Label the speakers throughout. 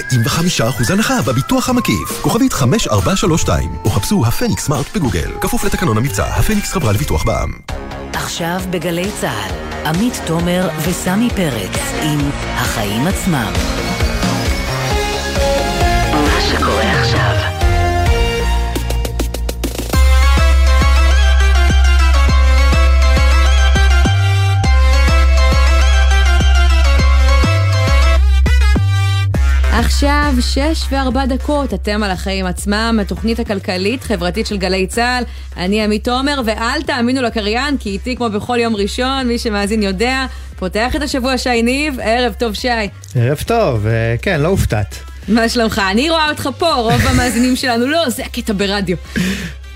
Speaker 1: 45% הנחה בביטוח המקיף. כוכבית 5432, או חפשו הפניקס סמארט בגוגל. כפוף לתקנון המבצע, הפניקס חברה לביטוח בע"מ.
Speaker 2: עכשיו בגלי צה"ל, עמית תומר וסמי פרץ עם החיים עצמם. מה שקורה עכשיו שש וארבע דקות, אתם על החיים עצמם, התוכנית הכלכלית-חברתית של גלי צה"ל. אני עמית תומר, ואל תאמינו לקריין, כי איתי כמו בכל יום ראשון, מי שמאזין יודע, פותח את השבוע שי ניב, ערב טוב שי.
Speaker 3: ערב טוב, כן, לא הופתעת.
Speaker 2: מה שלומך? אני רואה אותך פה, רוב המאזינים שלנו לא, זה הקטע ברדיו.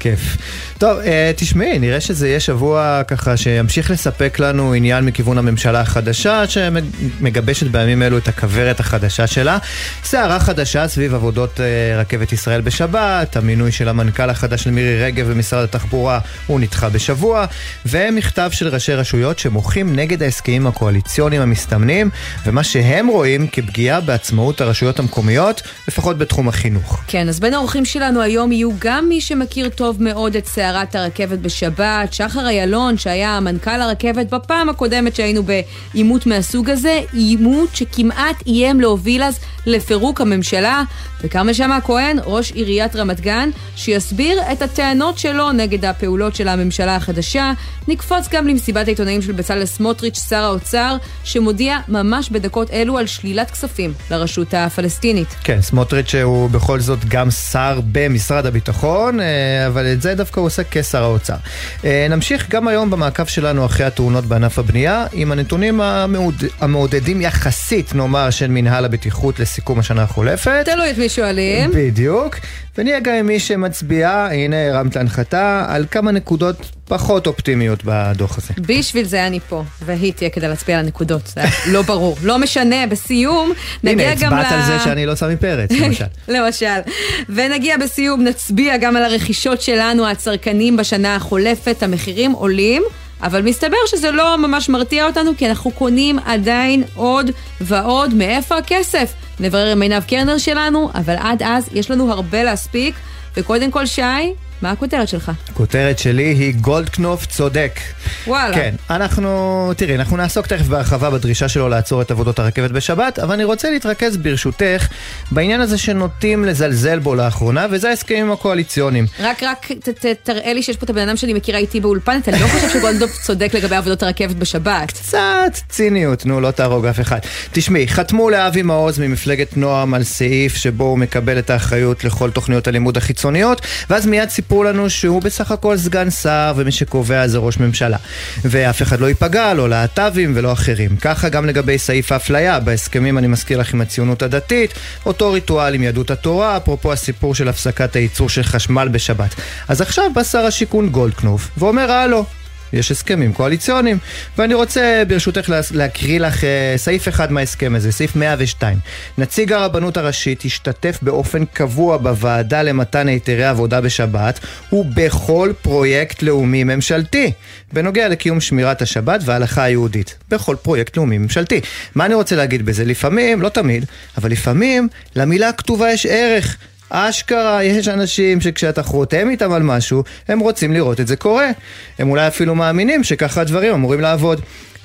Speaker 3: כיף. טוב, אה, תשמעי, נראה שזה יהיה שבוע ככה שימשיך לספק לנו עניין מכיוון הממשלה החדשה, שמגבשת בימים אלו את הכוורת החדשה שלה. סערה חדשה סביב עבודות אה, רכבת ישראל בשבת, המינוי של המנכ"ל החדש של מירי רגב במשרד התחבורה, הוא נדחה בשבוע, ומכתב של ראשי רשויות שמוחים נגד ההסכמים הקואליציוניים המסתמנים, ומה שהם רואים כפגיעה בעצמאות הרשויות המקומיות, לפחות בתחום החינוך.
Speaker 2: כן, אז בין האורחים שלנו היום יהיו גם מי שמכיר טוב מאוד את סערה סערת הרכבת בשבת, שחר איילון, שהיה מנכ"ל הרכבת בפעם הקודמת שהיינו בעימות מהסוג הזה, עימות שכמעט איים להוביל אז לפירוק הממשלה, וכרמל שאמה הכהן, ראש עיריית רמת גן, שיסביר את הטענות שלו נגד הפעולות של הממשלה החדשה. נקפוץ גם למסיבת העיתונאים של בצלאל סמוטריץ', שר האוצר, שמודיע ממש בדקות אלו על שלילת כספים לרשות הפלסטינית.
Speaker 3: כן, סמוטריץ' הוא בכל זאת גם שר במשרד הביטחון, אה, אבל את זה דווקא הוא עושה כשר האוצר. אה, נמשיך גם היום במעקב שלנו אחרי התאונות בענף הבנייה, עם הנתונים המעוד... המעודדים יחסית, נאמר, של מנהל הבטיחות לסיכום השנה החולפת.
Speaker 2: תלוי את מי שואלים.
Speaker 3: בדיוק. ונהיה גם עם מי שמצביע, הנה הרמת להנחתה, על כמה נקודות פחות אופטימיות בדוח הזה.
Speaker 2: בשביל זה אני פה, והיא תהיה כדי להצביע על הנקודות, זה לא ברור. לא משנה, בסיום נגיע גם ל...
Speaker 3: הנה, הצבעת על זה שאני לא סמי פרץ, למשל.
Speaker 2: למשל. ונגיע בסיום, נצביע גם על הרכישות שלנו, הצרכנים בשנה החולפת, המחירים עולים. אבל מסתבר שזה לא ממש מרתיע אותנו, כי אנחנו קונים עדיין עוד ועוד. מאיפה הכסף? נברר עם עינב קרנר שלנו, אבל עד אז יש לנו הרבה להספיק. וקודם כל, שי, מה הכותרת שלך?
Speaker 3: הכותרת שלי היא גולדקנופ צודק.
Speaker 2: וואלה.
Speaker 3: כן, אנחנו, תראי, אנחנו נעסוק תכף בהרחבה בדרישה שלו לעצור את עבודות הרכבת בשבת, אבל אני רוצה להתרכז ברשותך בעניין הזה שנוטים לזלזל בו לאחרונה, וזה ההסכמים הקואליציוניים.
Speaker 2: רק, רק ת, ת, תראה לי שיש פה את הבן אדם שאני מכירה איתי באולפן, אתה לא חושב שגולדקנופ צודק לגבי עבודות הרכבת בשבת?
Speaker 3: קצת ציניות, נו, לא תהרוג אף אחד. תשמעי, חתמו לאבי מעוז ממפלגת נועם על סעיף שבו הוא מקבל את האחריות לכל תוכניות הלימוד החיצוניות, ואז מיד סיפרו לנו שהוא בסך הכל סגן שר ומי שקובע זה ראש ממשלה. ואף אחד לא ייפגע, לא להט"בים ולא אחרים. ככה גם לגבי סעיף האפליה, בהסכמים אני מזכיר לך עם הציונות הדתית, אותו ריטואל עם יהדות התורה, אפרופו הסיפור של הפסקת הייצור של חשמל בשבת. אז עכשיו בא שר השיכון גולדקנופ ואומר הלו, יש הסכמים קואליציוניים. ואני רוצה ברשותך להקריא לך אה, סעיף אחד מההסכם הזה, סעיף 102. נציג הרבנות הראשית ישתתף באופן קבוע בוועדה למתן היתרי עבודה בשבת ובכל פרויקט לאומי ממשלתי, בנוגע לקיום שמירת השבת וההלכה היהודית. בכל פרויקט לאומי ממשלתי. מה אני רוצה להגיד בזה? לפעמים, לא תמיד, אבל לפעמים למילה הכתובה יש ערך. אשכרה, יש אנשים שכשאתה חותם איתם על משהו, הם רוצים לראות את זה קורה. הם אולי אפילו מאמינים שככה הדברים אמורים לעבוד.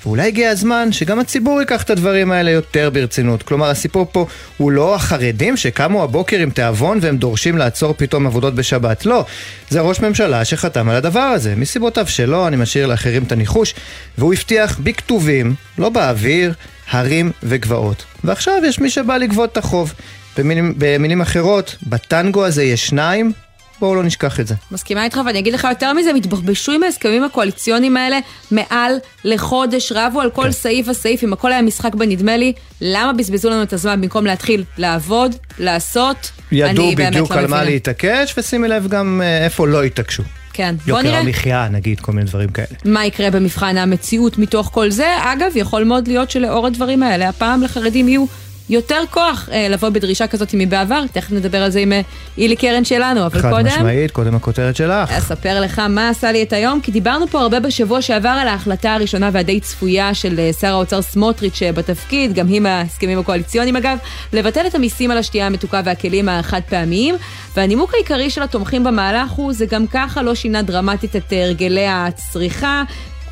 Speaker 3: ואולי הגיע הזמן שגם הציבור ייקח את הדברים האלה יותר ברצינות. כלומר, הסיפור פה הוא לא החרדים שקמו הבוקר עם תיאבון והם דורשים לעצור פתאום עבודות בשבת. לא, זה ראש ממשלה שחתם על הדבר הזה. מסיבותיו שלו, אני משאיר לאחרים את הניחוש, והוא הבטיח בכתובים, לא באוויר, הרים וגבעות. ועכשיו יש מי שבא לגבות את החוב. במילים, במילים אחרות, בטנגו הזה יש שניים, בואו לא נשכח את זה.
Speaker 2: מסכימה איתך, ואני אגיד לך יותר מזה, התבחבשו עם ההסכמים הקואליציוניים האלה מעל לחודש, רבו על כל כן. סעיף וסעיף, אם הכל היה משחק בנדמה לי, למה בזבזו לנו את הזמן במקום להתחיל לעבוד, לעשות?
Speaker 3: ידעו בדיוק לא על מה להתעקש, ושימי לב גם אה, איפה לא התעקשו.
Speaker 2: כן, בוא נראה.
Speaker 3: יוקר המחיה, נגיד, כל מיני דברים כאלה.
Speaker 2: מה יקרה במבחן המציאות מתוך כל זה? אגב, יכול מאוד להיות שלאור הדברים האלה, הפעם לחרדים יהיו יותר כוח אה, לבוא בדרישה כזאת מבעבר, תכף נדבר על זה עם אה, אילי קרן שלנו, אבל
Speaker 3: חד
Speaker 2: קודם...
Speaker 3: חד משמעית, קודם הכותרת שלך.
Speaker 2: אספר לך מה עשה לי את היום, כי דיברנו פה הרבה בשבוע שעבר על ההחלטה הראשונה והדי צפויה של אה, שר האוצר סמוטריץ' אה, בתפקיד, גם היא מההסכמים הקואליציוניים אגב, לבטל את המיסים על השתייה המתוקה והכלים החד פעמיים, והנימוק העיקרי של התומכים במהלך הוא, זה גם ככה לא שינה דרמטית את הרגלי הצריכה.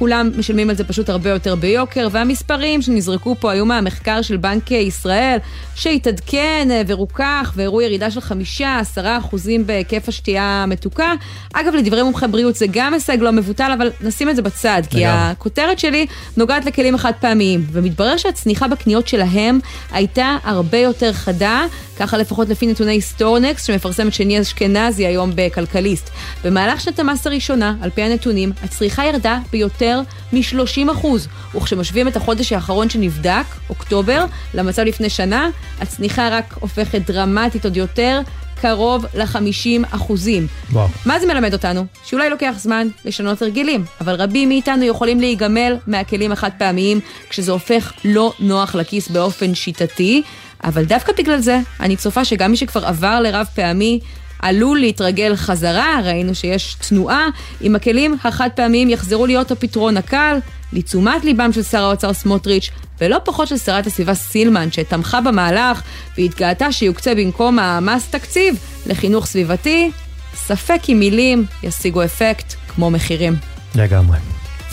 Speaker 2: כולם משלמים על זה פשוט הרבה יותר ביוקר, והמספרים שנזרקו פה היו מהמחקר של בנק ישראל, שהתעדכן אה, ורוכך והראו ירידה של חמישה, עשרה אחוזים בהיקף השתייה המתוקה. אגב, לדברי מומחי בריאות זה גם הישג לא מבוטל, אבל נשים את זה בצד, כי הכותרת שלי נוגעת לכלים החד פעמיים, ומתברר שהצניחה בקניות שלהם הייתה הרבה יותר חדה, ככה לפחות לפי נתוני StoreNext, שמפרסמת שני אשכנזי היום בכלכליסט. במהלך שנת המס הראשונה, על פי הנתונים, הצריכה ירדה ביותר מ-30%, וכשמשווים את החודש האחרון שנבדק, אוקטובר, למצב לפני שנה, הצניחה רק הופכת דרמטית עוד יותר, קרוב ל-50 אחוזים.
Speaker 3: וואו.
Speaker 2: מה זה מלמד אותנו? שאולי לוקח זמן לשנות הרגלים, אבל רבים מאיתנו יכולים להיגמל מהכלים החד פעמיים כשזה הופך לא נוח לכיס באופן שיטתי, אבל דווקא בגלל זה אני צופה שגם מי שכבר עבר לרב פעמי עלול להתרגל חזרה, ראינו שיש תנועה, אם הכלים החד פעמיים יחזרו להיות הפתרון הקל, לתשומת ליבם של שר האוצר סמוטריץ', ולא פחות של שרת הסביבה סילמן, שתמכה במהלך והתגאתה שיוקצה במקום המס תקציב לחינוך סביבתי, ספק אם מילים ישיגו אפקט כמו מחירים.
Speaker 3: לגמרי.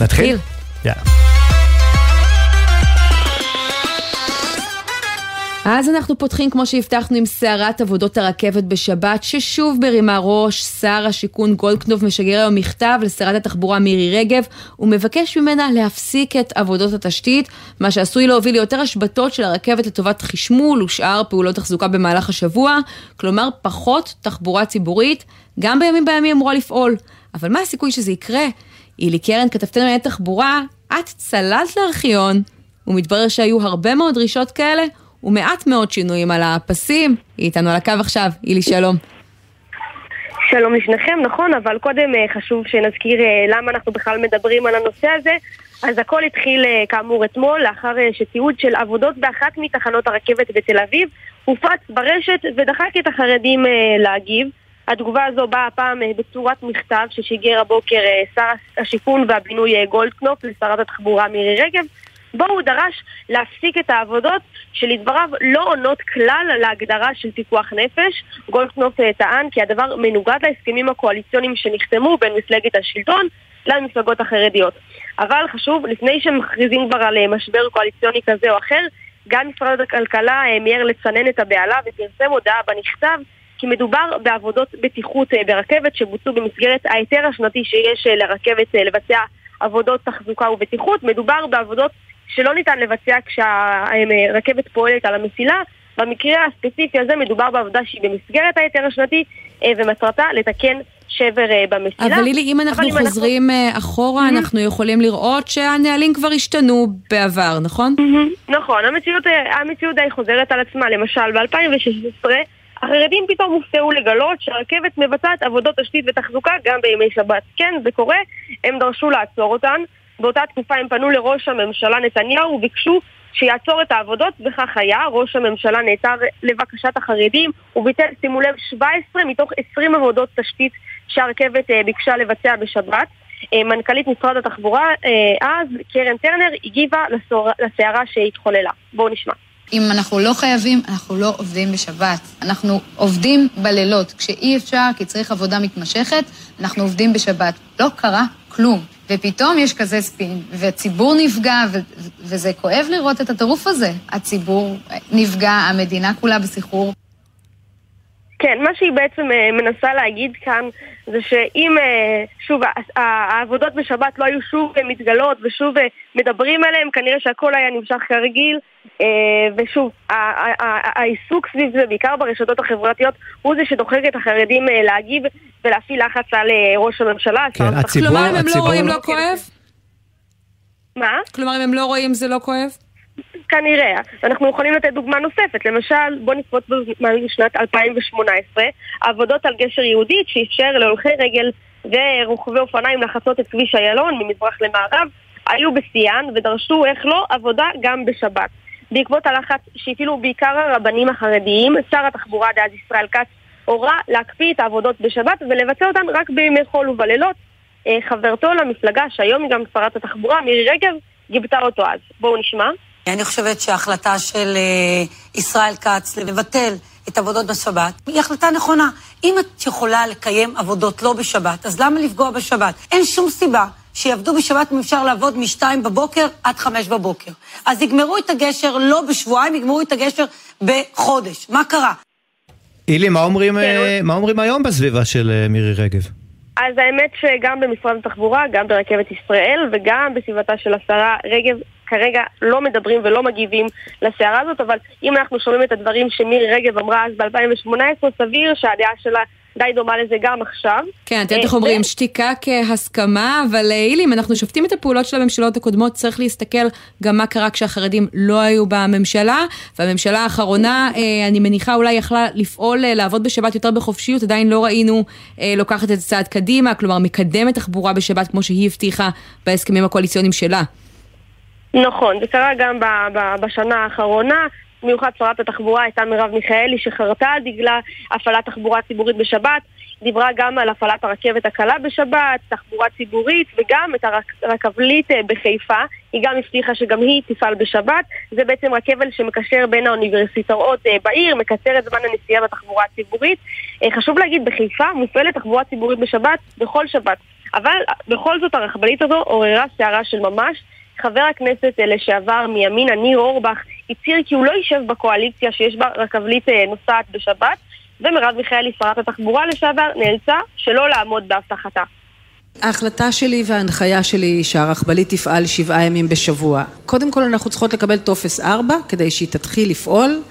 Speaker 3: נתחיל? יאללה.
Speaker 2: אז אנחנו פותחים כמו שהבטחנו עם סערת עבודות הרכבת בשבת, ששוב ברימה ראש, שר השיכון גולדקנופ משגר היום מכתב לשרת התחבורה מירי רגב, ומבקש ממנה להפסיק את עבודות התשתית, מה שעשוי להוביל ליותר השבתות של הרכבת לטובת חשמול ושאר פעולות תחזוקה במהלך השבוע, כלומר פחות תחבורה ציבורית, גם בימים בהם היא אמורה לפעול. אבל מה הסיכוי שזה יקרה? אילי קרן, כתבתנו לענייני תחבורה, את צללת לארכיון, ומתברר שהיו הרבה מאוד דרישות כאלה, ומעט מאוד שינויים על הפסים. היא איתנו על הקו עכשיו, אילי שלום.
Speaker 4: שלום לשניכם, נכון, אבל קודם אה, חשוב שנזכיר אה, למה אנחנו בכלל מדברים על הנושא הזה. אז הכל התחיל אה, כאמור אתמול, לאחר שתיעוד של עבודות באחת מתחנות הרכבת בתל אביב הופץ ברשת ודחק את החרדים להגיב. התגובה הזו באה הפעם בצורת מכתב ששיגר הבוקר שר השיכון והבינוי גולדקנופ לשרת התחבורה מירי רגב, בו הוא דרש להפסיק את העבודות שלדבריו לא עונות כלל להגדרה של פיקוח נפש. גולדקנופ אה, טען כי הדבר מנוגד להסכמים הקואליציוניים שנחתמו בין מפלגת השלטון למפלגות החרדיות. אבל חשוב, לפני שמכריזים כבר על אה, משבר קואליציוני כזה או אחר, גם משרד הכלכלה אה, מיהר לצנן את הבהלה ופרסם הודעה בנכתב כי מדובר בעבודות בטיחות ברכבת שבוצעו במסגרת ההיתר השנתי שיש לרכבת לבצע עבודות תחזוקה ובטיחות. מדובר בעבודות שלא ניתן לבצע כשהרכבת פועלת על המסילה. במקרה הספציפי הזה מדובר בעבודה שהיא במסגרת ההיתר השנתי אה, ומטרתה לתקן שבר אה, במסילה.
Speaker 2: אבל לילי, אם אנחנו חוזרים אנחנו... אה, אחורה, mm-hmm. אנחנו יכולים לראות שהנהלים כבר השתנו בעבר, נכון?
Speaker 4: Mm-hmm. נכון, המציאות, המציאות די חוזרת על עצמה. למשל, ב-2016 החרדים פתאום הופתעו לגלות שהרכבת מבצעת עבודות תשתית ותחזוקה גם בימי שבת. כן, זה קורה, הם דרשו לעצור אותן. באותה תקופה הם פנו לראש הממשלה נתניהו וביקשו שיעצור את העבודות, וכך היה. ראש הממשלה נעתר לבקשת החרדים וביטל, שימו לב, 17 מתוך 20 עבודות תשתית שהרכבת אה, ביקשה לבצע בשבת. אה, מנכ"לית משרד התחבורה אה, אז, קרן טרנר, הגיבה לסערה שהתחוללה. בואו נשמע.
Speaker 5: אם אנחנו לא חייבים, אנחנו לא עובדים בשבת. אנחנו עובדים בלילות. כשאי אפשר, כי צריך עבודה מתמשכת, אנחנו עובדים בשבת. לא קרה כלום. ופתאום יש כזה ספין, והציבור נפגע, ו- וזה כואב לראות את הטירוף הזה. הציבור נפגע, המדינה כולה בסחרור.
Speaker 4: כן, מה שהיא בעצם אה, מנסה להגיד כאן זה שאם, אה, שוב, העבודות בשבת לא היו שוב אה, מתגלות ושוב מדברים עליהן, כנראה שהכל היה נמשך כרגיל, ושוב, העיסוק סביב זה, בעיקר ברשתות החברתיות, הוא זה שדוחק את החרדים להגיב ולהפעיל לחץ על ראש הממשלה.
Speaker 3: כן, הציבור,
Speaker 2: כלומר, אם הם
Speaker 3: הציבור...
Speaker 2: לא רואים לא כואב?
Speaker 4: מה?
Speaker 2: כלומר, אם הם לא רואים זה לא כואב?
Speaker 4: כנראה. אנחנו יכולים לתת דוגמה נוספת. למשל, בוא נקפוץ בזמן לשנת 2018, עבודות על גשר יהודית שאפשר להולכי רגל ורוכבי אופניים לחצות את כביש איילון ממזרח למערב, היו בשיאן ודרשו, איך לא, עבודה גם בשבת. בעקבות הלחץ שהפעילו בעיקר הרבנים החרדיים, שר התחבורה דאז ישראל כץ הורה להקפיא את העבודות בשבת ולבצע אותן רק בימי חול ובלילות. אה, חברתו למפלגה, שהיום היא גם שרת התחבורה, מירי רגב, גיבתה אותו אז. בואו נשמע.
Speaker 6: אני חושבת שההחלטה של אה, ישראל כץ לבטל את עבודות בשבת היא החלטה נכונה. אם את יכולה לקיים עבודות לא בשבת, אז למה לפגוע בשבת? אין שום סיבה שיעבדו בשבת אם אפשר לעבוד משתיים בבוקר עד חמש בבוקר. אז יגמרו את הגשר לא בשבועיים, יגמרו את הגשר בחודש. מה קרה?
Speaker 3: אילי, מה אומרים, כן, אה, מה אומרים היום בסביבה של אה, מירי רגב?
Speaker 4: אז האמת שגם במשרד התחבורה, גם ברכבת ישראל וגם בסביבתה של השרה רגב כרגע לא מדברים ולא מגיבים לסערה הזאת, אבל אם אנחנו שומעים את הדברים שמירי רגב אמרה אז ב-2018, סביר שהדעה שלה די דומה לזה גם עכשיו.
Speaker 2: כן, את יודעת איך אומרים, שתיקה כהסכמה, אבל אילי, אם אנחנו שופטים את הפעולות של הממשלות הקודמות, צריך להסתכל גם מה קרה כשהחרדים לא היו בממשלה, והממשלה האחרונה, אה, אני מניחה, אולי יכלה לפעול, אה, לעבוד בשבת יותר בחופשיות, עדיין לא ראינו אה, לוקחת את זה צעד קדימה, כלומר מקדמת תחבורה בשבת כמו שהיא הבטיחה בהסכמים הקואליציוניים שלה.
Speaker 4: נכון, זה קרה גם בשנה האחרונה. במיוחד שרת התחבורה הייתה מרב מיכאלי שחרתה על דגלה הפעלת תחבורה ציבורית בשבת, דיברה גם על הפעלת הרכבת הקלה בשבת, תחבורה ציבורית וגם את הרכבלית אה, בחיפה, היא גם הבטיחה שגם היא תפעל בשבת, זה בעצם רכבל שמקשר בין האוניברסיטאות אה, בעיר, מקצר את זמן הנסיעה בתחבורה הציבורית. אה, חשוב להגיד, בחיפה מופעלת תחבורה ציבורית בשבת בכל שבת, אבל בכל זאת הרכבלית הזו עוררה סערה של ממש. חבר הכנסת לשעבר מימינה, ניר אורבך, הצהיר כי הוא לא יישב בקואליציה שיש בה רכבלית אה, נוסעת בשבת, ומרב מיכאלי, שרת התחבורה לשעבר, נאלצה שלא לעמוד בהבטחתה.
Speaker 7: ההחלטה שלי וההנחיה שלי היא שהרכבלית תפעל שבעה ימים בשבוע. קודם כל אנחנו צריכות לקבל טופס ארבע כדי שהיא תתחיל לפעול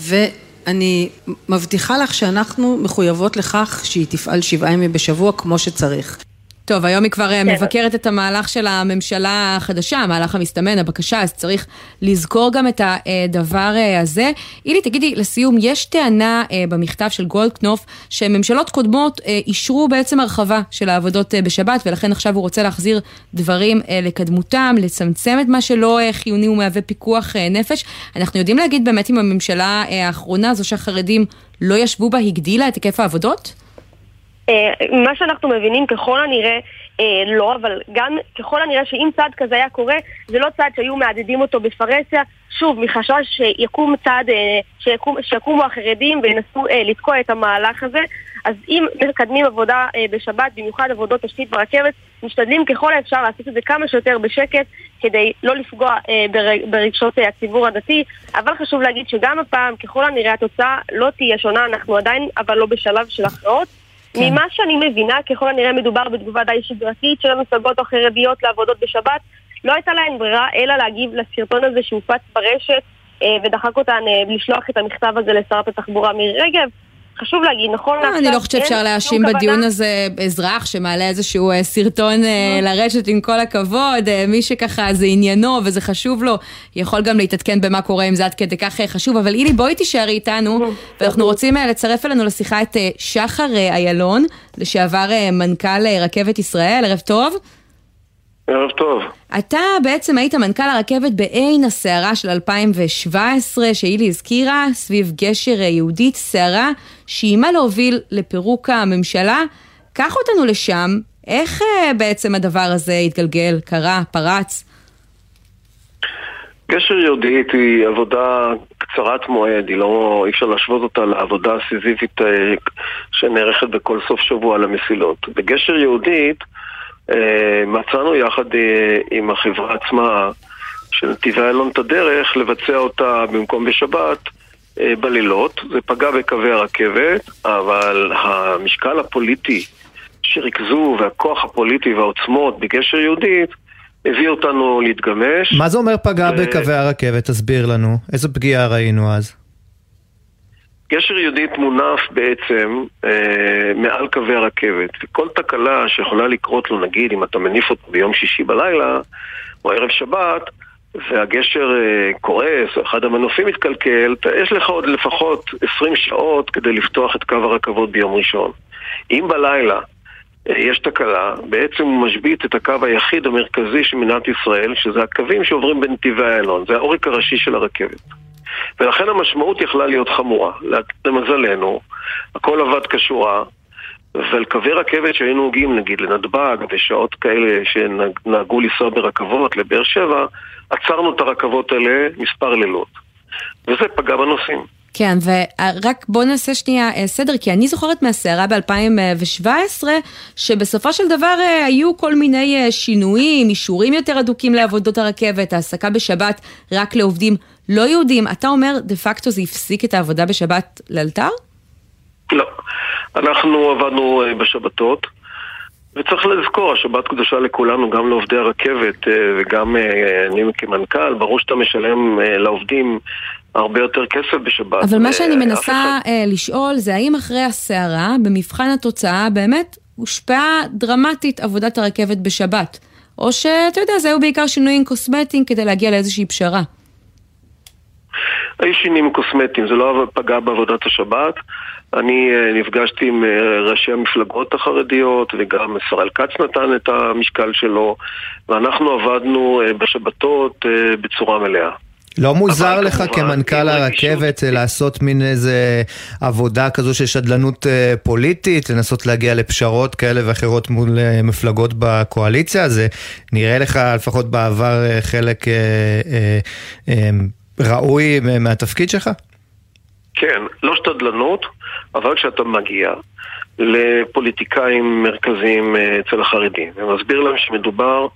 Speaker 7: ואני מבטיחה לך שאנחנו מחויבות לכך שהיא תפעל שבעה ימים בשבוע כמו שצריך.
Speaker 2: טוב, היום היא כבר אה, כן. מבקרת את המהלך של הממשלה החדשה, המהלך המסתמן, הבקשה, אז צריך לזכור גם את הדבר אה, הזה. אילי, תגידי, לסיום, יש טענה אה, במכתב של גולדקנופ שממשלות קודמות אישרו בעצם הרחבה של העבודות בשבת, ולכן עכשיו הוא רוצה להחזיר דברים לקדמותם, לצמצם את מה שלא חיוני ומהווה פיקוח נפש. אנחנו יודעים להגיד באמת אם הממשלה האחרונה, זו שהחרדים לא ישבו בה, הגדילה את היקף העבודות?
Speaker 4: אה, מה שאנחנו מבינים ככל הנראה אה, לא, אבל גם ככל הנראה שאם צעד כזה היה קורה, זה לא צעד שהיו מהדהדים אותו בפרהסיה, שוב, מחשש שיקום צעד, אה, שיקום, שיקומו החרדים וינסו אה, לתקוע את המהלך הזה. אז אם מקדמים עבודה אה, בשבת, במיוחד עבודות תשתית ברכבת, משתדלים ככל האפשר לעשות את זה כמה שיותר בשקט, כדי לא לפגוע אה, ברגשות אה, הציבור הדתי. אבל חשוב להגיד שגם הפעם, ככל הנראה התוצאה לא תהיה שונה, אנחנו עדיין, אבל לא בשלב של הכרעות. כן. ממה שאני מבינה, ככל הנראה מדובר בתגובה די שגרתית של המפלגות החרדיות לעבודות בשבת. לא הייתה להן ברירה אלא להגיב לסרטון הזה שהופץ ברשת אה, ודחק אותן אה, לשלוח את המכתב הזה לשרת התחבורה מירי רגב. חשוב להגיד, נכון
Speaker 2: לעכשיו... אני לא חושבת שאפשר להאשים בדיון הזה אזרח שמעלה איזשהו אה, סרטון אה, לרשת עם כל הכבוד, מי שככה זה עניינו וזה חשוב לו, יכול גם להתעדכן במה קורה אם זה עד כדי כך חשוב, אבל אילי בואי תישארי איתנו, ואנחנו רוצים לצרף אלינו לשיחה את שחר איילון, לשעבר מנכ"ל רכבת ישראל, ערב טוב.
Speaker 8: ערב טוב.
Speaker 2: אתה בעצם היית מנכ"ל הרכבת בעין הסערה של 2017, שאילי הזכירה, סביב גשר יהודית, סערה שאיימה להוביל לפירוק הממשלה. קח אותנו לשם, איך אה, בעצם הדבר הזה התגלגל, קרה, פרץ?
Speaker 8: גשר יהודית היא עבודה קצרת מועד, היא לא, אי אפשר להשוות אותה לעבודה הסיזיפית אה, שנערכת בכל סוף שבוע על המסילות. בגשר יהודית אה, מצאנו יחד אה, עם החברה עצמה של נתיבי איילון את הדרך לבצע אותה במקום בשבת אה, בלילות. זה פגע בקווי הרכבת, אבל המשקל הפוליטי שריכזו והכוח הפוליטי והעוצמות בגשר יהודית הביא אותנו להתגמש.
Speaker 3: מה זה אומר פגע בקווי הרכבת? תסביר לנו. איזו פגיעה ראינו אז?
Speaker 8: גשר יהודית מונף בעצם אה, מעל קווי הרכבת, וכל תקלה שיכולה לקרות לו, נגיד אם אתה מניף אותו ביום שישי בלילה או ערב שבת, והגשר אה, קורס, או אחד המנופים מתקלקל, יש לך עוד לפחות 20 שעות כדי לפתוח את קו הרכבות ביום ראשון. אם בלילה יש תקלה, בעצם הוא משבית את הקו היחיד המרכזי של מדינת ישראל, שזה הקווים שעוברים בנתיבי איילון, זה העורק הראשי של הרכבת. ולכן המשמעות יכלה להיות חמורה. למזלנו, הכל עבד כשורה, ועל קווי רכבת שהיינו נוגעים נגיד לנתב"ג ושעות כאלה שנהגו לנסוע ברכבות לבאר שבע, עצרנו את הרכבות האלה מספר לילות. וזה פגע בנוסעים.
Speaker 2: כן, ורק בוא נעשה שנייה אה, סדר, כי אני זוכרת מהסערה ב-2017, שבסופו של דבר אה, היו כל מיני אה, שינויים, אישורים יותר אדוקים לעבודות הרכבת, העסקה בשבת רק לעובדים לא יהודים. אתה אומר, דה פקטו זה הפסיק את העבודה בשבת לאלתר?
Speaker 8: לא. אנחנו עבדנו בשבתות. וצריך לזכור, השבת קדושה לכולנו, גם לעובדי הרכבת וגם אני כמנכ"ל, ברור שאתה משלם לעובדים הרבה יותר כסף בשבת.
Speaker 2: אבל מה שאני מנסה אחד... אה, לשאול זה האם אחרי הסערה, במבחן התוצאה, באמת הושפעה דרמטית עבודת הרכבת בשבת? או שאתה יודע, זה היו בעיקר שינויים קוסמטיים כדי להגיע לאיזושהי פשרה.
Speaker 8: היו שינויים קוסמטיים, זה לא פגע בעבודת השבת. אני אה, נפגשתי עם אה, ראשי המפלגות החרדיות וגם ישראל כץ נתן את המשקל שלו ואנחנו עבדנו בשבתות בצורה מלאה.
Speaker 3: לא מוזר לך כמנכ"ל הרכבת לעשות מין איזה עבודה כזו של שדלנות אה, פוליטית, לנסות להגיע לפשרות כאלה ואחרות מול אה, מפלגות בקואליציה? זה נראה לך לפחות בעבר אה, חלק ראוי מהתפקיד שלך?
Speaker 8: כן, לא שתדלנות, אבל כשאתה מגיע לפוליטיקאים מרכזיים אצל החרדים ומסביר להם שמדובר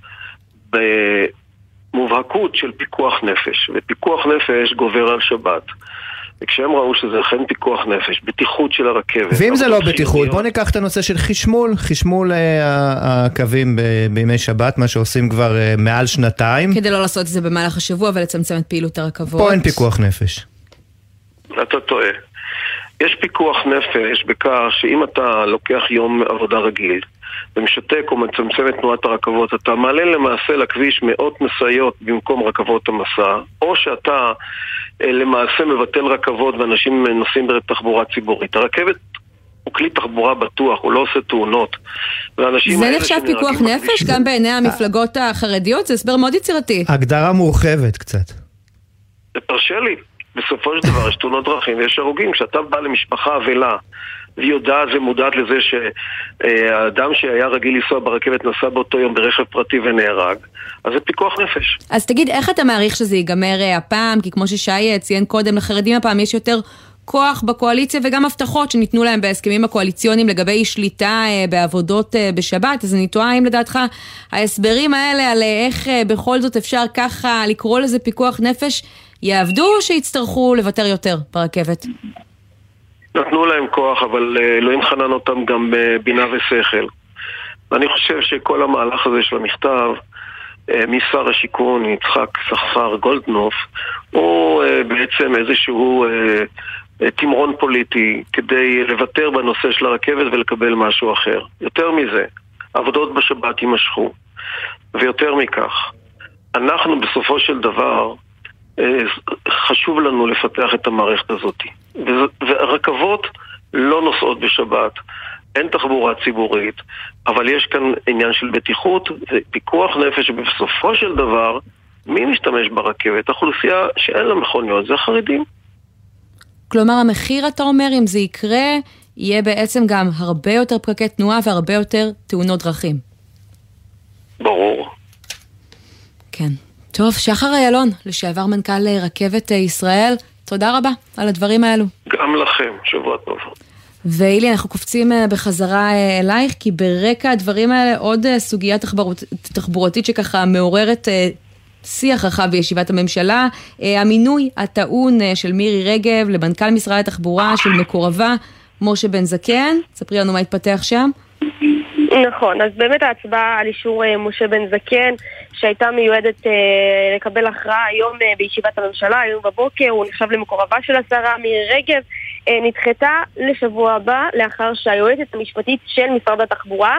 Speaker 8: מובהקות של פיקוח נפש, ופיקוח נפש גובר על שבת. וכשהם ראו שזה אכן פיקוח נפש, בטיחות של הרכבת.
Speaker 3: ואם זה לא בטיחות, בוא ניקח את הנושא של חשמול, חשמול אה, הקווים בימי שבת, מה שעושים כבר אה, מעל שנתיים.
Speaker 2: כדי לא לעשות את זה במהלך השבוע ולצמצם את פעילות הרכבות.
Speaker 3: פה אין פיקוח נפש.
Speaker 8: אתה טועה. יש פיקוח נפש בכך שאם אתה לוקח יום עבודה רגיל, ומשתק או מצמצם את תנועת הרכבות, אתה מעלה למעשה לכביש מאות משאיות במקום רכבות המסע, או שאתה אה, למעשה מבטל רכבות ואנשים נוסעים בתחבורה ציבורית. הרכבת הוא כלי תחבורה בטוח, הוא לא עושה תאונות.
Speaker 2: זה נחשב פיקוח נפש גם בעיני המפלגות החרדיות? זה הסבר מאוד יצירתי.
Speaker 3: הגדרה מורחבת קצת.
Speaker 8: תרשה לי. בסופו של דבר יש תאונות דרכים ויש הרוגים. כשאתה בא למשפחה אבלה והיא יודעת ומודעת לזה שהאדם שהיה רגיל לנסוע ברכבת נסע באותו יום ברכב פרטי ונהרג, אז זה פיקוח נפש.
Speaker 2: אז תגיד, איך אתה מעריך שזה ייגמר אה, הפעם? כי כמו ששי אה, ציין קודם, לחרדים הפעם יש יותר כוח בקואליציה וגם הבטחות שניתנו להם בהסכמים הקואליציוניים לגבי שליטה אה, בעבודות בשבת, אז אני תוהה האם לדעתך ההסברים האלה על איך בכל זאת אפשר ככה לקרוא לזה פיקוח נפש יעבדו או שיצטרכו לוותר יותר ברכבת?
Speaker 8: נתנו להם כוח, אבל אה, אלוהים חנן אותם גם בבינה ושכל. ואני חושב שכל המהלך הזה של המכתב אה, משר השיכון יצחק סחפר גולדנוף הוא אה, בעצם איזשהו תמרון פוליטי כדי לוותר בנושא של הרכבת ולקבל משהו אחר. יותר מזה, עבודות בשבת יימשכו. ויותר מכך, אנחנו בסופו של דבר חשוב לנו לפתח את המערכת הזאת. ורכבות לא נוסעות בשבת, אין תחבורה ציבורית, אבל יש כאן עניין של בטיחות ופיקוח נפש, ובסופו של דבר, מי משתמש ברכבת? האוכלוסייה שאין לה מכוניות זה החרדים.
Speaker 2: כלומר, המחיר, אתה אומר, אם זה יקרה, יהיה בעצם גם הרבה יותר פקקי תנועה והרבה יותר תאונות דרכים.
Speaker 8: ברור.
Speaker 2: כן. טוב, שחר איילון, לשעבר מנכ"ל רכבת ישראל, תודה רבה על הדברים האלו.
Speaker 8: גם לכם, שבוע טוב.
Speaker 2: ואילי, אנחנו קופצים אה, בחזרה אה, אלייך, כי ברקע הדברים האלה עוד אה, סוגיה תחבורת, תחבורתית שככה מעוררת שיח רחב בישיבת הממשלה, המינוי הטעון של מירי רגב למנכ"ל משרד התחבורה של מקורבה, משה בן זקן, ספרי לנו מה התפתח שם.
Speaker 4: נכון, אז באמת ההצבעה על אישור אה, משה בן זקן, שהייתה מיועדת אה, לקבל הכרעה היום אה, בישיבת הממשלה, היום בבוקר, הוא נחשב למקורבה של השרה מירי רגב, אה, נדחתה לשבוע הבא, לאחר שהיועצת המשפטית של משרד התחבורה,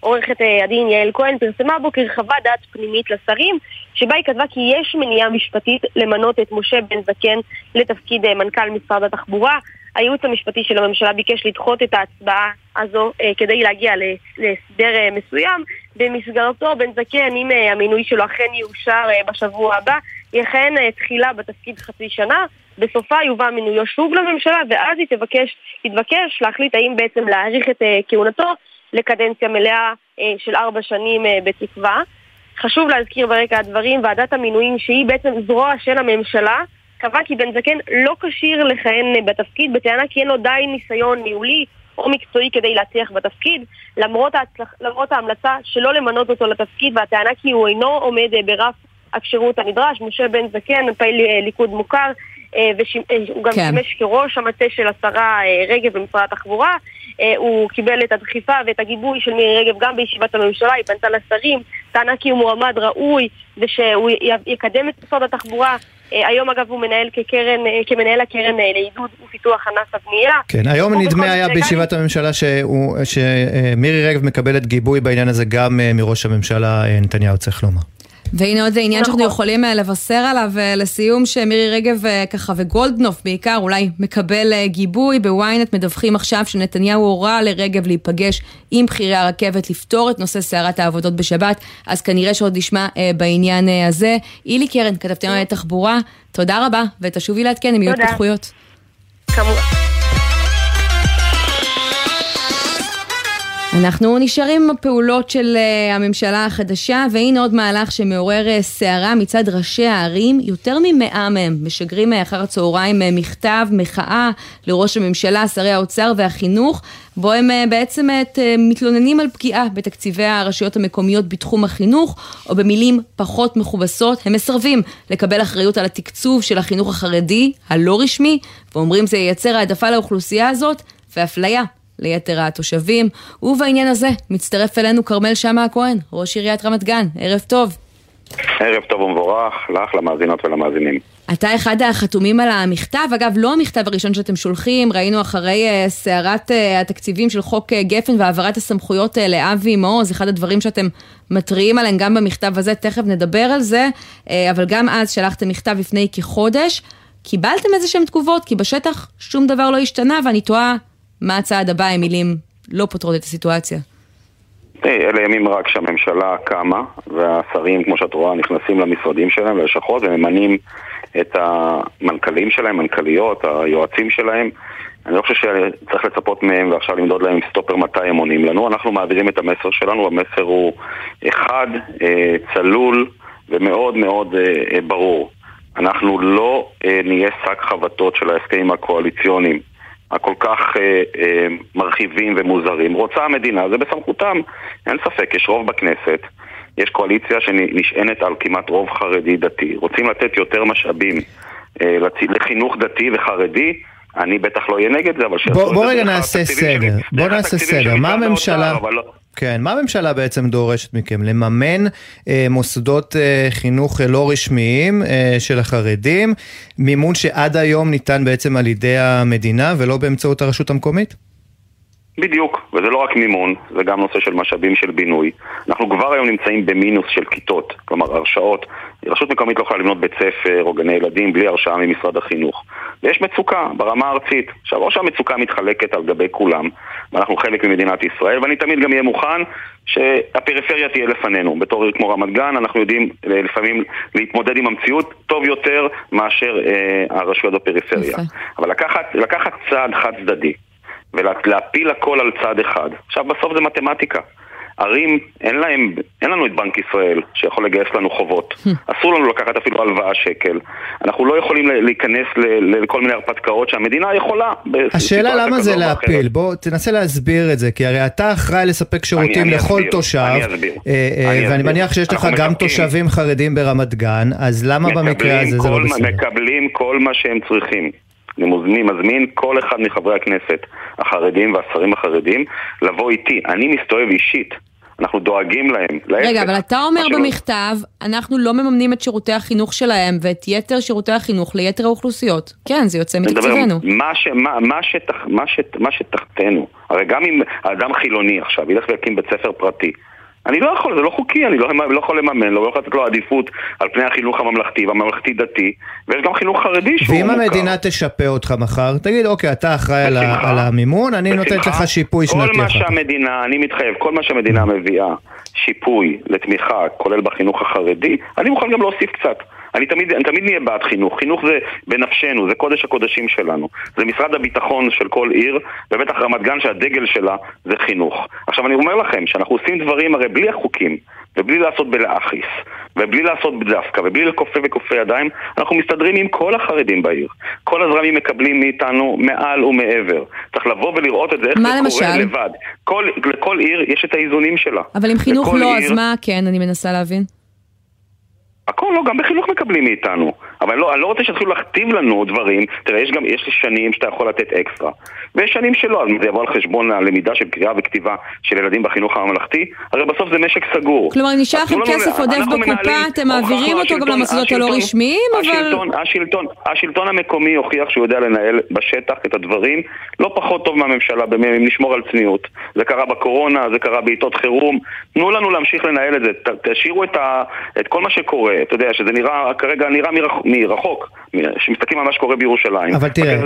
Speaker 4: עורכת אה, הדין יעל כהן, פרסמה הבוקר חוות דעת פנימית לשרים, שבה היא כתבה כי יש מניעה משפטית למנות את משה בן זקן לתפקיד אה, מנכ"ל משרד התחבורה. הייעוץ המשפטי של הממשלה ביקש לדחות את ההצבעה הזו אה, כדי להגיע להסדר אה, מסוים. במסגרתו בן זקן, אם אה, המינוי שלו אכן יאושר אה, בשבוע הבא, יכהן אה, תחילה בתפקיד חצי שנה, בסופה יובא מינויו שוב לממשלה, ואז היא תבקש, תתבקש להחליט האם בעצם להאריך את אה, כהונתו לקדנציה מלאה אה, של ארבע שנים אה, בתקווה. חשוב להזכיר ברקע הדברים, ועדת המינויים שהיא בעצם זרוע של הממשלה, קבע כי בן זקן לא כשיר לכהן בתפקיד בטענה כי אין לו די ניסיון ניהולי או מקצועי כדי להצליח בתפקיד, למרות, ההצלח, למרות ההמלצה שלא למנות אותו לתפקיד והטענה כי הוא אינו עומד ברף הכשירות הנדרש. משה בן זקן, פעיל ליכוד מוכר, והוא גם כן. שימש כראש המטה של השרה רגב במשרד התחבורה. הוא קיבל את הדחיפה ואת הגיבוי של מירי רגב גם בישיבת הממשלה, היא פנתה לשרים, טענה כי הוא מועמד ראוי ושהוא יקדם את משרד התחבורה. היום אגב הוא מנהל כקרן, כמנהל הקרן לעידוד ופיתוח ענף הבנייה.
Speaker 3: כן, היום נדמה היה בישיבת הממשלה שמירי רגב מקבלת גיבוי בעניין הזה גם מראש הממשלה נתניהו, צריך לומר.
Speaker 2: והנה עוד עניין שאנחנו יכולים לבשר עליו לסיום, שמירי רגב ככה וגולדנוף בעיקר אולי מקבל גיבוי. בוויינט מדווחים עכשיו שנתניהו הורה לרגב להיפגש עם בכירי הרכבת לפתור את נושא סערת העבודות בשבת, אז כנראה שעוד נשמע בעניין הזה. אילי קרן, כתבתי תחבורה, תודה רבה, ותשובי לעדכן אם יהיו התפתחויות.
Speaker 4: כמובן.
Speaker 2: אנחנו נשארים עם הפעולות של הממשלה החדשה, והנה עוד מהלך שמעורר סערה מצד ראשי הערים. יותר ממאה מהם משגרים אחר הצהריים מכתב מחאה לראש הממשלה, שרי האוצר והחינוך, בו הם בעצם מתלוננים על פגיעה בתקציבי הרשויות המקומיות בתחום החינוך, או במילים פחות מכובסות, הם מסרבים לקבל אחריות על התקצוב של החינוך החרדי, הלא רשמי, ואומרים זה ייצר העדפה לאוכלוסייה הזאת ואפליה. ליתר התושבים, ובעניין הזה מצטרף אלינו כרמל שאמה הכהן, ראש עיריית רמת גן, ערב טוב.
Speaker 9: ערב טוב ומבורך, לך, למאזינות ולמאזינים.
Speaker 2: אתה אחד החתומים על המכתב, אגב לא המכתב הראשון שאתם שולחים, ראינו אחרי סערת התקציבים של חוק גפן והעברת הסמכויות לאבי מעוז, אחד הדברים שאתם מתריעים עליהם גם במכתב הזה, תכף נדבר על זה, אבל גם אז שלחתם מכתב לפני כחודש, קיבלתם איזה שהם תגובות? כי בשטח שום דבר לא השתנה ואני תוהה מה הצעד הבא, הם מילים לא פותרות את הסיטואציה?
Speaker 9: אלה ימים רק שהממשלה קמה, והשרים, כמו שאת רואה, נכנסים למשרדים שלהם, ללשכות, וממנים את המנכ"לים שלהם, מנכ"ליות, היועצים שלהם. אני לא חושב שצריך לצפות מהם ועכשיו למדוד להם סטופר מתי הם עונים לנו. אנחנו מעבירים את המסר שלנו, המסר הוא חד, צלול ומאוד מאוד ברור. אנחנו לא נהיה שק חבטות של ההסכמים הקואליציוניים. הכל כך אה, אה, מרחיבים ומוזרים. רוצה המדינה, זה בסמכותם, אין ספק, יש רוב בכנסת, יש קואליציה שנשענת על כמעט רוב חרדי דתי. רוצים לתת יותר משאבים אה, לחינוך דתי וחרדי, אני בטח לא אהיה נגד זה, אבל
Speaker 3: את זה. בוא רגע נעשה סדר, בוא נעשה סדר. מה הממשלה... כן, מה הממשלה בעצם דורשת מכם? לממן אה, מוסדות אה, חינוך לא רשמיים אה, של החרדים, מימון שעד היום ניתן בעצם על ידי המדינה ולא באמצעות הרשות המקומית?
Speaker 9: בדיוק, וזה לא רק מימון, זה גם נושא של משאבים של בינוי. אנחנו כבר היום נמצאים במינוס של כיתות, כלומר הרשאות. רשות מקומית לא יכולה לבנות בית ספר או גני ילדים בלי הרשאה ממשרד החינוך. ויש מצוקה ברמה הארצית. עכשיו, או שהמצוקה מתחלקת על גבי כולם, ואנחנו חלק ממדינת ישראל, ואני תמיד גם אהיה מוכן שהפריפריה תהיה לפנינו. בתור עיר כמו רמת גן, אנחנו יודעים לפעמים להתמודד עם המציאות טוב יותר מאשר אה, הרשויות בפריפריה. אבל לקחת, לקחת צעד חד צדדי. ולהפיל הכל על צד אחד. עכשיו בסוף זה מתמטיקה. ערים, אין להם, אין לנו את בנק ישראל שיכול לגייס לנו חובות. אסור לנו לקחת אפילו הלוואה שקל. אנחנו לא יכולים להיכנס לכל מיני הרפתקאות שהמדינה יכולה.
Speaker 3: השאלה למה זה להפיל, בוא תנסה להסביר את זה, כי הרי אתה אחראי לספק שירותים
Speaker 9: אני,
Speaker 3: לכל
Speaker 9: אסביר,
Speaker 3: תושב,
Speaker 9: אני אסביר.
Speaker 3: אה, אה,
Speaker 9: אני
Speaker 3: ואני. מניח שיש לך גם. תושבים חרדים ברמת גן, אז למה במקרה הזה זה לא בסדר?
Speaker 9: מקבלים כל מה שהם צריכים. אני מזמין, מזמין כל אחד מחברי הכנסת החרדים והשרים החרדים לבוא איתי. אני מסתובב אישית. אנחנו דואגים להם. להפך.
Speaker 2: רגע, אבל אתה אומר
Speaker 9: מה שלא-
Speaker 2: במכתב, אנחנו לא מממנים את שירותי החינוך שלהם ואת יתר שירותי החינוך ליתר האוכלוסיות. כן, זה יוצא מתקציבנו.
Speaker 9: מה, ש, מה, מה, שתח, מה, ש, מה שתחתנו, הרי גם אם האדם חילוני עכשיו ילך ויקים בית ספר פרטי, אני לא יכול, זה לא חוקי, אני לא, לא יכול לממן, לא יכול לתת לו עדיפות על פני החינוך הממלכתי והממלכתי-דתי, ויש גם חינוך חרדי שהוא
Speaker 3: ואם
Speaker 9: מוכר.
Speaker 3: המדינה תשפה אותך מחר, תגיד, אוקיי, אתה אחראי על. על המימון, אני
Speaker 9: בשמחה.
Speaker 3: נותנת לך שיפוי
Speaker 9: כל
Speaker 3: שנתי
Speaker 9: מה
Speaker 3: אחר כך.
Speaker 9: שהמדינה, אני מתחייב, כל מה שהמדינה מביאה, שיפוי לתמיכה, כולל בחינוך החרדי, אני מוכן גם להוסיף קצת. אני תמיד, אני תמיד נהיה בעד חינוך. חינוך זה בנפשנו, זה קודש הקודשים שלנו. זה משרד הביטחון של כל עיר, ובטח רמת גן שהדגל שלה זה חינוך. עכשיו אני אומר לכם שאנחנו עושים דברים הרי בלי החוקים, ובלי לעשות בלאחיס, ובלי לעשות בדווקא, ובלי לכופף וכופי ידיים, אנחנו מסתדרים עם כל החרדים בעיר. כל הזרמים מקבלים מאיתנו מעל ומעבר. צריך לבוא ולראות את זה, איך זה
Speaker 2: למשל?
Speaker 9: קורה לבד. כל, לכל עיר יש את האיזונים שלה.
Speaker 2: אבל עם חינוך לא,
Speaker 9: עיר-
Speaker 2: אז מה כן, אני מנסה להבין.
Speaker 9: הכל לא, גם בחינוך מקבלים מאיתנו. אבל לא, אני לא רוצה שיתחילו להכתיב לנו דברים. תראה, יש גם, יש שנים שאתה יכול לתת אקסטרה. ויש שנים שלא, אז זה יבוא על חשבון הלמידה של קריאה וכתיבה של ילדים בחינוך הממלכתי. הרי בסוף זה משק סגור.
Speaker 2: כלומר, נשאר לכם
Speaker 9: לנו-
Speaker 2: כסף עודף בקופה, אתם מעבירים אותו גם למוסדות הלא רשמיים, אבל...
Speaker 9: השלטון, השלטון, השלטון המקומי הוכיח שהוא יודע לנהל בשטח את הדברים לא פחות טוב מהממשלה, אם נשמור על צניעות. זה קרה בקורונה, זה קרה בעיתות חירום. תנו לנו להמשיך לנהל את זה. תשאירו את, ה, את כל מה שקורה. אתה יודע, שזה נראה, כרגע נראה מרחוק, מרחוק שמסתכלים על מה שקורה בירושלים.
Speaker 3: אבל תראה-.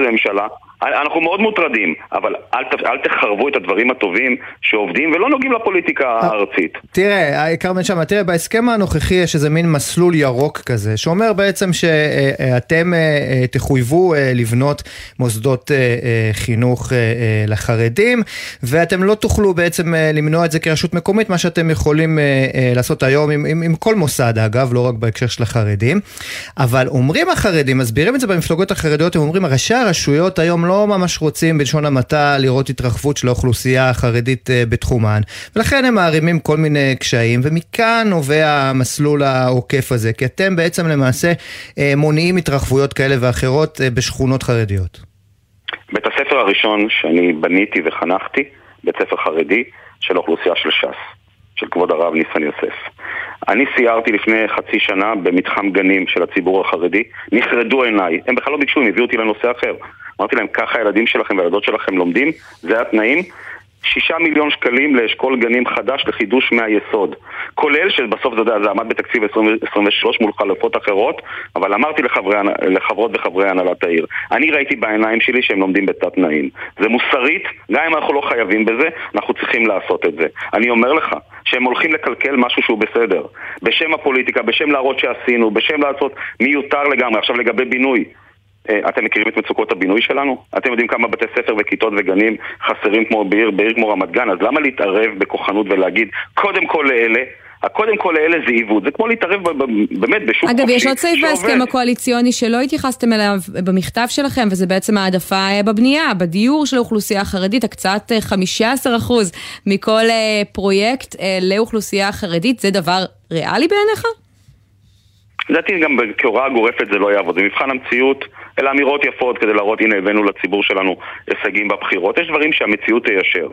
Speaker 9: אנחנו מאוד מוטרדים, אבל אל, ת- אל תחרבו את הדברים הטובים שעובדים ולא נוגעים לפוליטיקה הארצית.
Speaker 3: תראה, כרמל שאמה, תראה, בהסכם הנוכחי יש איזה מין מסלול ירוק כזה, שאומר בעצם שאתם אה, תחויבו אה, לבנות מוסדות אה, אה, חינוך אה, אה, לחרדים, ואתם לא תוכלו בעצם אה, למנוע את זה כרשות מקומית, מה שאתם יכולים אה, אה, לעשות היום עם, עם, עם כל מוסד, אגב, לא רק בהקשר של החרדים. אבל אומרים החרדים, מסבירים את זה במפלגות החרדיות, הם אומרים, ראשי הרשויות היום לא ממש רוצים, בלשון המעטה, לראות התרחבות של האוכלוסייה החרדית אה, בתחומן, ולכן הם מערימים כל מיני קשיים, ומכאן נובע המסלול העוקף הזה, כי אתם בעצם למעשה אה, מונעים התרחבויות כאלה ואחרות אה, בשכונות חרדיות.
Speaker 9: בית הספר הראשון שאני בניתי וחנכתי, בית ספר חרדי של האוכלוסייה של ש"ס, של כבוד הרב ניסן יוסף. אני סיירתי לפני חצי שנה במתחם גנים של הציבור החרדי, נחרדו עיניי, הם בכלל לא ביקשו, הם הביאו אותי לנושא אחר. אמרתי להם, ככה הילדים שלכם והילדות שלכם לומדים, זה התנאים. שישה מיליון שקלים לאשכול גנים חדש לחידוש מהיסוד. כולל שבסוף זה, זה עמד בתקציב 23 מול חלופות אחרות, אבל אמרתי לחברי, לחברות וחברי הנהלת העיר, אני ראיתי בעיניים שלי שהם לומדים בתת תנאים. זה מוסרית, גם אם אנחנו לא חייבים בזה, אנחנו צריכים לעשות את זה. אני אומר לך שהם הולכים לקלקל משהו שהוא בסדר. בשם הפוליטיקה, בשם להראות שעשינו, בשם לעשות מיותר לגמרי. עכשיו לגבי בינוי. אתם מכירים את מצוקות הבינוי שלנו? אתם יודעים כמה בתי ספר וכיתות וגנים חסרים כמו בעיר, בעיר כמו רמת גן, אז למה להתערב בכוחנות ולהגיד קודם כל לאלה? הקודם כל לאלה זה עיוות, זה כמו להתערב באמת בשוק
Speaker 2: אגב,
Speaker 9: חופשי
Speaker 2: יש עוד סעיף בהסכם הקואליציוני שלא התייחסתם אליו במכתב שלכם, וזה בעצם העדפה בבנייה, בדיור של האוכלוסייה החרדית, הקצאת 15% מכל פרויקט לאוכלוסייה החרדית, זה דבר ריאלי בעיניך?
Speaker 9: לדעתי גם כהוראה גורפת זה לא יעבוד, זה מבחן המציאות, אלה אמירות יפות כדי להראות הנה הבאנו לציבור שלנו הישגים בבחירות, יש דברים שהמציאות תיישר.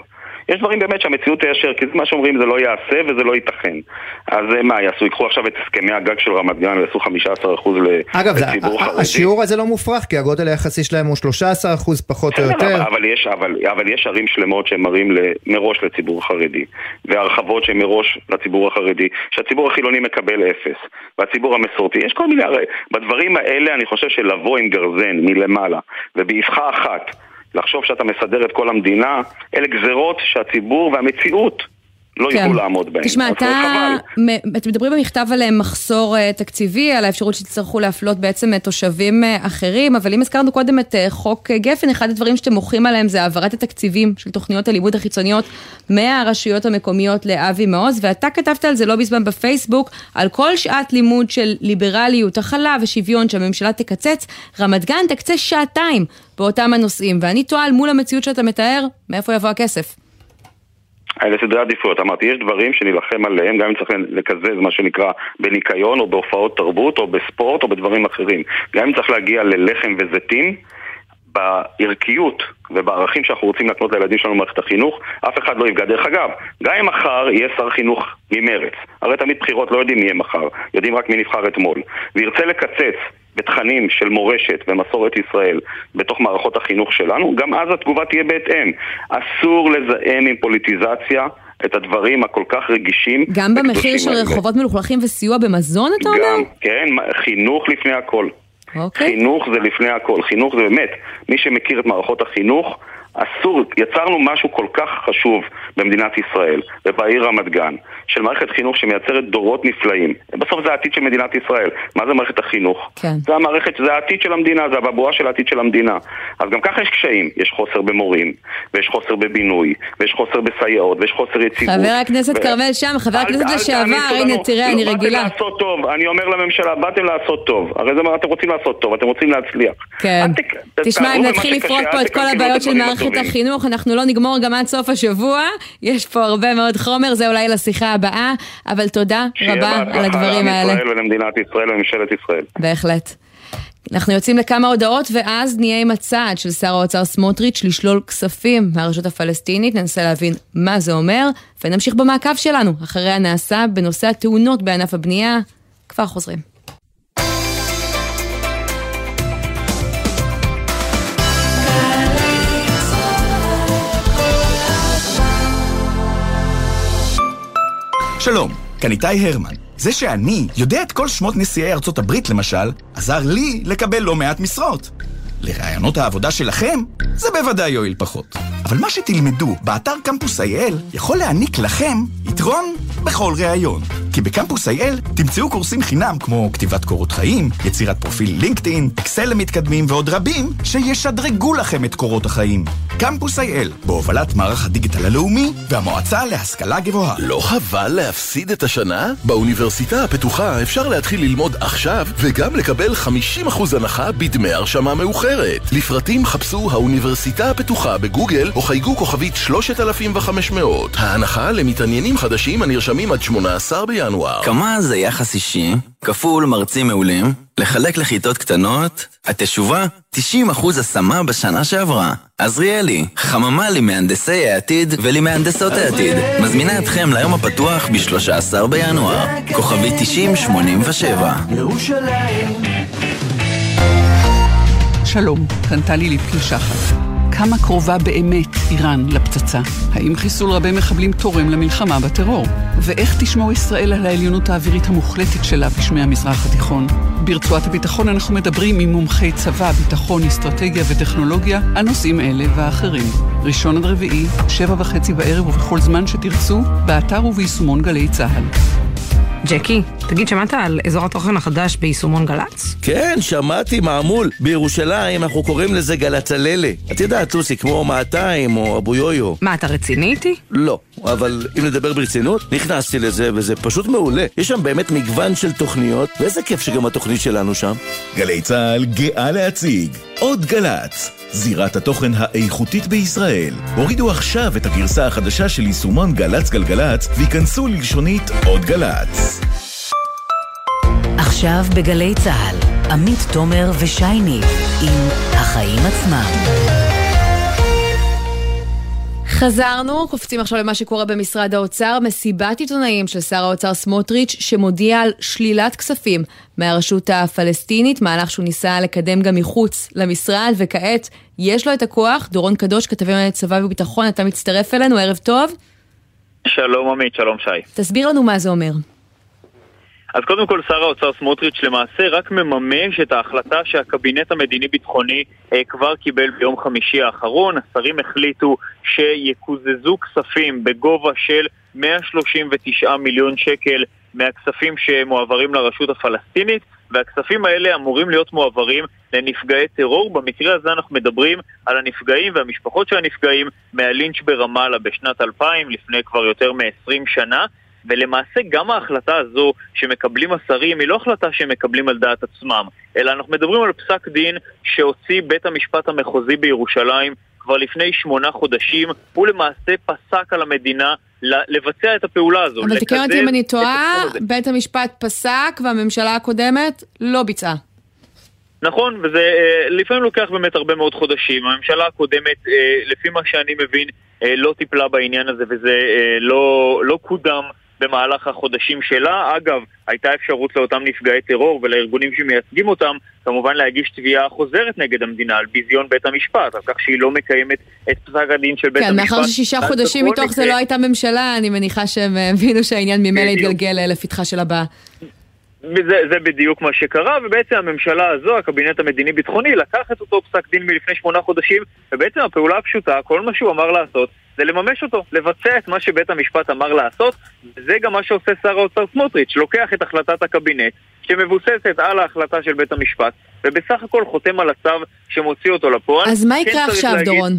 Speaker 9: יש דברים באמת שהמציאות תיישר, כי מה שאומרים זה לא יעשה וזה לא ייתכן. אז מה יעשו? ייקחו עכשיו את הסכמי הגג של רמת גן ויעשו 15% לציבור
Speaker 3: אגב,
Speaker 9: חרדי.
Speaker 3: השיעור הזה לא מופרך, כי הגודל היחסי שלהם הוא 13% פחות או יותר.
Speaker 9: אבל, אבל, יש, אבל, אבל יש ערים שלמות שהם מראים מראש לציבור חרדי, והרחבות שהן מראש לציבור החרדי, שהציבור החילוני מקבל אפס, והציבור המסורתי, יש כל מיני, הרי בדברים האלה אני חושב שלבוא עם גרזן מלמעלה, ובאבחה אחת לחשוב שאתה מסדר את כל המדינה, אלה גזרות שהציבור והמציאות לא כן. יוכלו לעמוד בהן.
Speaker 2: תשמע, אתה... אתם מדברים במכתב על מחסור תקציבי, על האפשרות שתצטרכו להפלות בעצם תושבים אחרים, אבל אם הזכרנו קודם את חוק גפן, אחד הדברים שאתם מוחים עליהם זה העברת התקציבים של תוכניות הלימוד החיצוניות מהרשויות המקומיות לאבי מעוז, ואתה כתבת על זה לא בזמן בפייסבוק, על כל שעת לימוד של ליברליות, הכלה ושוויון שהממשלה תקצץ, רמת גן תקצה שעתיים באותם הנושאים, ואני תוהה מול המציאות שאתה מתאר, מאיפה יבוא הכסף?
Speaker 9: אלה סדרי עדיפויות, אמרתי, יש דברים שנילחם עליהם, גם אם צריך לקזז מה שנקרא בניקיון או בהופעות תרבות או בספורט או בדברים אחרים. גם אם צריך להגיע ללחם וזיתים, בערכיות ובערכים שאנחנו רוצים לקנות לילדים שלנו במערכת החינוך, אף אחד לא יפגע. דרך אגב, גם אם מחר יהיה שר חינוך ממרץ, הרי תמיד בחירות לא יודעים מי יהיה מחר, יודעים רק מי נבחר אתמול, וירצה לקצץ בתכנים של מורשת ומסורת ישראל בתוך מערכות החינוך שלנו, גם אז התגובה תהיה בהתאם. אסור לזהם עם פוליטיזציה את הדברים הכל כך רגישים
Speaker 2: גם במחיר של. רחובות מלוכלכים וסיוע במזון, אתה אומר?
Speaker 9: גם, כן, חינוך לפני הכל.
Speaker 2: אוקיי.
Speaker 9: חינוך זה לפני הכל, חינוך זה באמת, מי שמכיר את מערכות החינוך, אסור, יצרנו משהו כל כך חשוב במדינת ישראל ובעיר רמת גן, של מערכת חינוך שמייצרת דורות נפלאים. בסוף זה העתיד של מדינת ישראל. מה זה מערכת החינוך?
Speaker 2: כן.
Speaker 9: זה המערכת, זה העתיד של המדינה, זה הבבואה של העתיד של המדינה. אז גם ככה יש קשיים, יש חוסר במורים, ויש חוסר בבינוי, ויש חוסר בסייעות, ויש חוסר יציבות.
Speaker 2: חבר הכנסת
Speaker 9: ו-
Speaker 2: כרמל שם, חבר הכנסת לשעבר, הנה. תראה,
Speaker 9: לא,
Speaker 2: אני רגילה.
Speaker 9: באתם לעשות טוב, אני אומר לממשלה, באתם לעשות טוב. הרי זה מה אתם רוצים לעשות טוב, אתם רוצים להצליח.
Speaker 2: כן. תשמע, אם נתחיל לפרוט פה את כל הבעיות של
Speaker 9: הדברים
Speaker 2: מערכת
Speaker 9: הטובים.
Speaker 2: החינוך, אנחנו לא נגמור גם עד סוף השבוע. יש פה הרבה מאוד חומר, זה אולי לשיחה הבאה, אבל תודה
Speaker 9: שיהיה
Speaker 2: רבה
Speaker 9: בהצלחה
Speaker 2: על הדברים
Speaker 9: לעם
Speaker 2: האלה.
Speaker 9: ישראל ולמדינת ישראל ולממשלת ישראל.
Speaker 2: בהחלט. אנחנו יוצאים לכמה הודעות ואז נהיה עם הצעד של שר האוצר סמוטריץ' לשלול כספים מהרשות הפלסטינית, ננסה להבין מה זה אומר, ונמשיך במעקב שלנו אחרי הנעשה בנושא התאונות בענף הבנייה. כבר חוזרים.
Speaker 10: שלום, כאן איתי הרמן. זה שאני יודע את כל שמות נשיאי ארצות הברית, למשל, עזר לי לקבל לא מעט משרות. לרעיונות העבודה שלכם, זה בוודאי יועיל פחות. אבל מה שתלמדו באתר קמפוס IL יכול להעניק לכם יתרון בכל ראיון. כי בקמפוס IL תמצאו קורסים חינם כמו כתיבת קורות חיים, יצירת פרופיל לינקדאין, אקסל למתקדמים ועוד רבים שישדרגו לכם את קורות החיים. קמפוס IL, בהובלת מערך הדיגיטל הלאומי והמועצה להשכלה גבוהה.
Speaker 1: לא חבל להפסיד את השנה? באוניברסיטה הפתוחה אפשר להתחיל ללמוד עכשיו וגם לקבל 50% הנחה בדמי הרשמה מאוחרת. לפרטים חפשו האוניברסיטה הפתוחה בגוגל או חייגו כוכבית 3500. ההנחה למתעניינים חדשים הנרשמים עד 18 בינואר.
Speaker 11: כמה זה יחס אישי, כפול מרצים מעולים, לחלק לכיתות קטנות, התשובה 90% השמה בשנה שעברה. עזריאלי, חממה למהנדסי העתיד ולמהנדסות העתיד. מזמינה אתכם ליום הפתוח ב-13 בינואר. כוכבי 9087.
Speaker 12: שלום, כאן טלי ליפקין שחר. כמה קרובה באמת איראן לפצצה? האם חיסול רבי מחבלים תורם למלחמה בטרור? ואיך תשמור ישראל על העליונות האווירית המוחלטת שלה בשמי המזרח התיכון? ברצועת הביטחון אנחנו מדברים עם מומחי צבא, ביטחון, אסטרטגיה וטכנולוגיה על נושאים אלה ואחרים. ראשון עד רביעי, שבע וחצי בערב ובכל זמן שתרצו, באתר וביישומון גלי צה"ל.
Speaker 13: ג'קי, תגיד, שמעת על אזור התוכן החדש ביישומון גל"צ?
Speaker 14: כן, שמעתי מעמול. בירושלים אנחנו קוראים לזה גלצללה. את יודעת, לוסי, כמו 200 או אבו יויו.
Speaker 13: מה, אתה רציני איתי?
Speaker 14: לא, אבל אם לדבר ברצינות, נכנסתי לזה וזה פשוט מעולה. יש שם באמת מגוון של תוכניות, ואיזה כיף שגם התוכנית שלנו שם.
Speaker 15: גלי צה"ל גאה להציג עוד גל"צ, זירת התוכן האיכותית בישראל. הורידו עכשיו את הגרסה החדשה של יישומון גל"צ גלגלצ וייכנסו ללשונית עוד גל"צ.
Speaker 16: עכשיו בגלי צה"ל, עמית תומר ושייני עם החיים עצמם.
Speaker 2: חזרנו, קופצים עכשיו למה שקורה במשרד האוצר, מסיבת עיתונאים של שר האוצר סמוטריץ' שמודיע על שלילת כספים מהרשות הפלסטינית, מהלך שהוא ניסה לקדם גם מחוץ למשרד, וכעת יש לו את הכוח. דורון קדוש, כתבים על צבא וביטחון, אתה מצטרף אלינו, ערב טוב.
Speaker 17: שלום עמית, שלום שי.
Speaker 2: תסביר לנו מה זה אומר.
Speaker 17: אז קודם כל שר האוצר סמוטריץ' למעשה רק מממש את ההחלטה שהקבינט המדיני-ביטחוני אה, כבר קיבל ביום חמישי האחרון. השרים החליטו שיקוזזו כספים בגובה של 139 מיליון שקל מהכספים שמועברים לרשות הפלסטינית והכספים האלה אמורים להיות מועברים לנפגעי טרור. במקרה הזה אנחנו מדברים על הנפגעים והמשפחות של הנפגעים מהלינץ' ברמאללה בשנת 2000, לפני כבר יותר מ-20 שנה. ולמעשה גם ההחלטה הזו שמקבלים השרים היא לא החלטה שהם מקבלים על דעת עצמם, אלא אנחנו מדברים על פסק דין שהוציא בית המשפט המחוזי בירושלים כבר לפני שמונה חודשים, הוא למעשה פסק על המדינה לבצע את הפעולה הזו.
Speaker 2: אבל תקן אותי אם אני טועה, בית המשפט פסק והממשלה הקודמת לא ביצעה.
Speaker 17: נכון, וזה לפעמים לוקח באמת הרבה מאוד חודשים. הממשלה הקודמת, לפי מה שאני מבין, לא טיפלה בעניין הזה וזה לא, לא קודם במהלך החודשים שלה. אגב, הייתה אפשרות לאותם נפגעי טרור ולארגונים שמייצגים אותם כמובן להגיש תביעה חוזרת נגד המדינה על ביזיון בית המשפט, על כך שהיא לא מקיימת את פסק הדין של בית
Speaker 2: כן,
Speaker 17: המשפט.
Speaker 2: מאחר ששישה חודשים מתוך זה לא הייתה ממשלה, אני מניחה שהם אה, הבינו שהעניין ממילא. יתגלגל אה, לפתחה של הבאה.
Speaker 17: וזה זה בדיוק מה שקרה, ובעצם הממשלה הזו, הקבינט המדיני-ביטחוני, לקח את אותו פסק דין מלפני שמונה חודשים, ובעצם הפעולה הפשוטה, כל מה שהוא אמר לעשות, זה לממש אותו, לבצע את מה שבית המשפט אמר לעשות, וזה גם מה שעושה שר האוצר סמוטריץ', לוקח את החלטת הקבינט, שמבוססת על ההחלטה של בית המשפט, ובסך הכל חותם על הצו שמוציא אותו לפועל.
Speaker 2: אז מה
Speaker 17: כן
Speaker 2: יקרה
Speaker 17: צריך
Speaker 2: עכשיו,
Speaker 17: להגיד-
Speaker 2: דורון?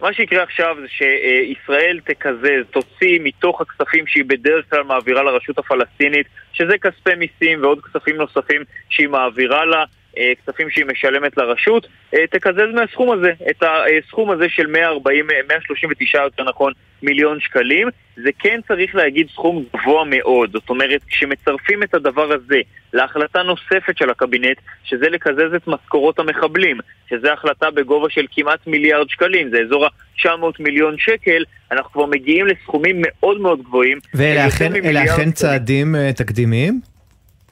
Speaker 17: מה שיקרה עכשיו זה שישראל תקזז, תוציא מתוך הכספים שהיא בדרך כלל מעבירה לרשות הפלסטינית, שזה כספי מיסים ועוד כספים נוספים שהיא מעבירה לה, כספים שהיא משלמת לרשות, אה, תקזז מהסכום הזה, את הסכום הזה של 140, אה, 139 יותר נכון, מיליון שקלים. זה כן צריך להגיד סכום גבוה מאוד, זאת אומרת, כשמצרפים את הדבר הזה להחלטה נוספת של הקבינט, שזה לקזז את משכורות המחבלים, שזה החלטה בגובה של כמעט מיליארד שקלים, זה אזור ה-900 מיליון שקל, אנחנו כבר מגיעים לסכומים מאוד מאוד גבוהים.
Speaker 3: ואלה אכן. צעדים אה, תקדימיים?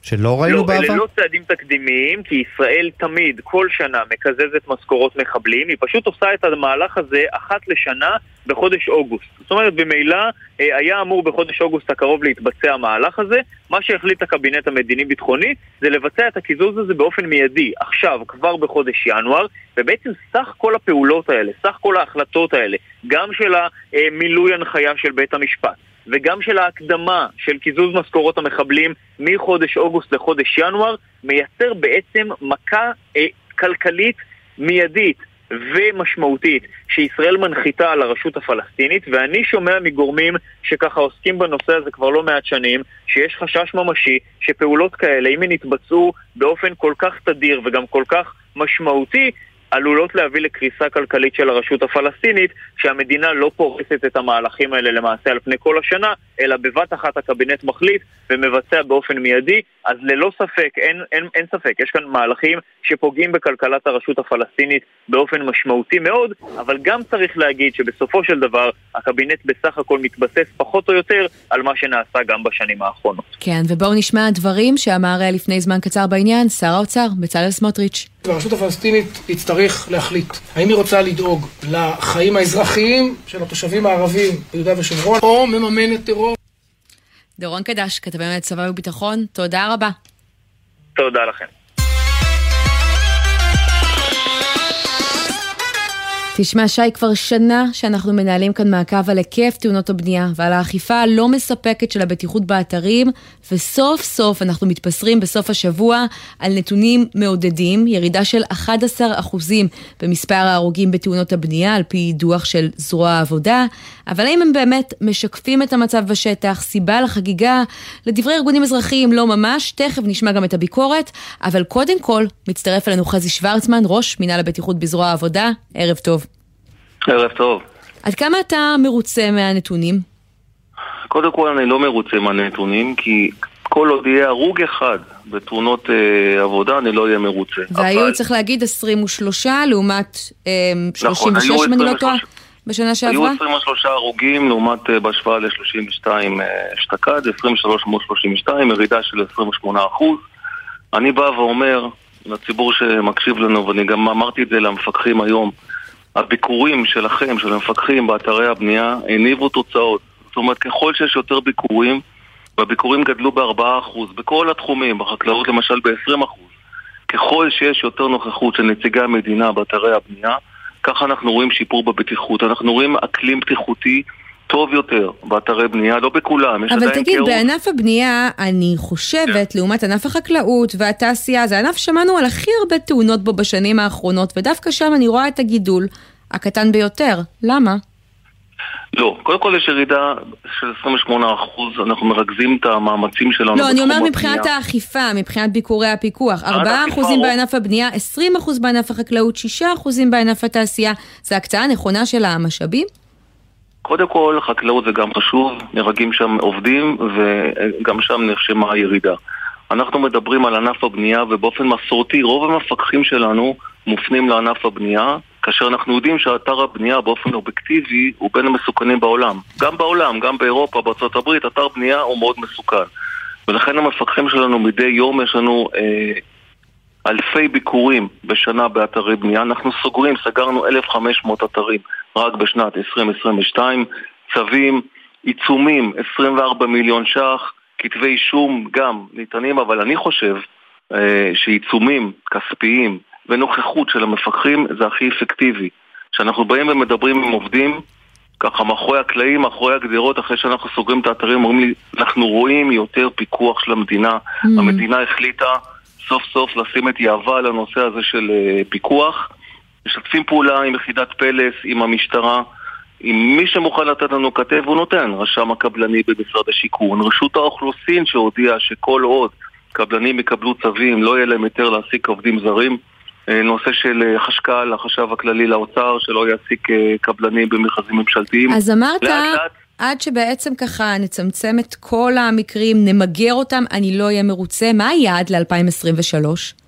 Speaker 3: שלא ראינו
Speaker 17: לא,
Speaker 3: בעבר?
Speaker 17: אלה לא צעדים תקדימיים, כי ישראל תמיד, כל שנה, מקזזת משכורות מחבלים. היא פשוט עושה את המהלך הזה אחת לשנה בחודש אוגוסט. זאת אומרת, במילא אה, היה אמור בחודש אוגוסט הקרוב להתבצע המהלך הזה. מה שהחליט הקבינט המדיני-ביטחוני זה לבצע את הקיזוז הזה באופן מיידי, עכשיו, כבר בחודש ינואר, ובעצם סך כל הפעולות האלה, סך כל ההחלטות האלה, גם של המילוי הנחיה של בית המשפט, וגם של ההקדמה של קיזוז משכורות המחבלים מחודש אוגוסט לחודש ינואר, מייצר בעצם מכה אה, כלכלית מיידית ומשמעותית שישראל מנחיתה על הרשות הפלסטינית, ואני שומע מגורמים שככה עוסקים בנושא הזה כבר לא מעט שנים, שיש חשש ממשי שפעולות כאלה, אם הן יתבצעו באופן כל כך תדיר וגם כל כך משמעותי, עלולות להביא לקריסה כלכלית של הרשות הפלסטינית, שהמדינה לא פורסת את המהלכים האלה למעשה על פני כל השנה, אלא בבת אחת הקבינט מחליט ומבצע באופן מיידי, אז ללא ספק, אין, אין, אין ספק, יש כאן מהלכים שפוגעים בכלכלת הרשות הפלסטינית באופן משמעותי מאוד, אבל גם צריך להגיד שבסופו של דבר הקבינט בסך הכל מתבסס פחות או יותר על מה שנעשה גם בשנים האחרונות.
Speaker 2: כן, ובואו נשמע דברים שאמר אה, לפני זמן קצר בעניין שר האוצר, בצלאל סמוטריץ'.
Speaker 18: והרשות הפלסטינית תצטרך להחליט האם היא רוצה לדאוג לחיים האזרחיים של התושבים הערבים ביהודה ושומרון או מממנת טרור.
Speaker 2: דורון קדש, כתבי מנהל צבא וביטחון, תודה רבה.
Speaker 17: תודה לכם.
Speaker 2: תשמע, שי, כבר שנה שאנחנו מנהלים כאן מעקב על היקף תאונות הבנייה ועל האכיפה הלא מספקת של הבטיחות באתרים, וסוף סוף אנחנו מתבשרים בסוף השבוע על נתונים מעודדים, ירידה של 11% במספר ההרוגים בתאונות הבנייה, על פי דוח של זרוע העבודה, אבל האם הם באמת משקפים את המצב בשטח, סיבה לחגיגה? לדברי ארגונים אזרחיים לא ממש, תכף נשמע גם את הביקורת, אבל קודם כל מצטרף אלינו חזי שוורצמן, ראש מינהל הבטיחות בזרוע העבודה, ערב טוב.
Speaker 19: ערב טוב.
Speaker 2: עד כמה אתה מרוצה מהנתונים?
Speaker 19: קודם כל אני לא מרוצה מהנתונים, כי כל עוד יהיה הרוג אחד בתאונות אה, עבודה, אני לא אהיה מרוצה.
Speaker 2: והיו,
Speaker 19: אבל-
Speaker 2: צריך להגיד, 23 לעומת אה, 36,
Speaker 19: נכון, היו
Speaker 2: אם אני לא
Speaker 19: 23.
Speaker 2: טועה, בשנה
Speaker 19: היו
Speaker 2: שעברה?
Speaker 19: 23 הרוגים לעומת אה, בהשוואה ל-32 אשתקד, 23 מול 32, ירידה של 28 אחוז. אני בא ואומר לציבור שמקשיב לנו, ואני גם אמרתי את זה למפקחים היום, הביקורים שלכם, של המפקחים באתרי הבנייה, הניבו תוצאות. זאת אומרת, ככל שיש יותר ביקורים, והביקורים גדלו ב-4%, בכל התחומים, בחקלאות למשל ב-20%, ככל שיש יותר נוכחות של נציגי המדינה באתרי הבנייה, ככה אנחנו רואים שיפור בבטיחות. אנחנו רואים אקלים בטיחותי טוב יותר באתרי בנייה, לא בכולם, יש
Speaker 2: אבל
Speaker 19: עדיין
Speaker 2: תגיד,
Speaker 19: כאוס.
Speaker 2: בענף הבנייה, אני חושבת, לעומת ענף החקלאות והתעשייה, זה ענף שמענו על הכי הרבה תאונות בו בשנים האחרונות, ודווקא שם אני רואה את הגידול הקטן ביותר. למה?
Speaker 19: לא, קודם כל יש ירידה של 28%, אנחנו מרכזים את המאמצים שלנו
Speaker 2: לא, אני אומר
Speaker 19: הבנייה.
Speaker 2: מבחינת האכיפה, מבחינת ביקורי הפיקוח. 4%
Speaker 19: האכיפה,
Speaker 2: בענף הבנייה, 20% בענף החקלאות, 6% בענף התעשייה. זה הקצאה נכונה של המשאבים?
Speaker 19: קודם כל, חקלאות זה גם חשוב, נהרגים שם עובדים וגם שם נרשמה ירידה. אנחנו מדברים על ענף הבנייה ובאופן מסורתי רוב המפקחים שלנו מופנים לענף הבנייה כאשר אנחנו יודעים שאתר הבנייה באופן אובייקטיבי הוא בין המסוכנים בעולם. גם בעולם, גם באירופה, הברית, אתר בנייה הוא מאוד מסוכן. ולכן המפקחים שלנו מדי יום יש לנו אה, אלפי ביקורים בשנה באתרי בנייה. אנחנו סוגרים, סגרנו 1,500 אתרים רק בשנת 2022. צווים, עיצומים, 24 מיליון ש"ח, כתבי אישום גם ניתנים, אבל אני חושב אה, שעיצומים כספיים ונוכחות של המפקחים זה הכי אפקטיבי. כשאנחנו באים ומדברים עם עובדים, ככה מאחורי הקלעים, מאחורי הגדרות, אחרי שאנחנו סוגרים את האתרים, אומרים לי, אנחנו רואים יותר פיקוח של המדינה. Mm. המדינה החליטה סוף סוף לשים את יהבה על הנושא הזה של uh, פיקוח. משתפים פעולה עם יחידת פלס, עם המשטרה. עם מי שמוכן לתת לנו כתף הוא נותן, רשם הקבלני במשרד השיכון, רשות האוכלוסין שהודיעה שכל עוד קבלנים יקבלו צווים, לא יהיה להם היתר להעסיק עובדים זרים. אה, נושא של אה, חשכ"ל, החשב הכללי לאוצר, שלא יעסיק אה, קבלנים במכרזים ממשלתיים.
Speaker 2: אז אמרת, עד שבעצם ככה נצמצם את כל המקרים, נמגר אותם, אני לא אהיה מרוצה. מה היעד ל-2023?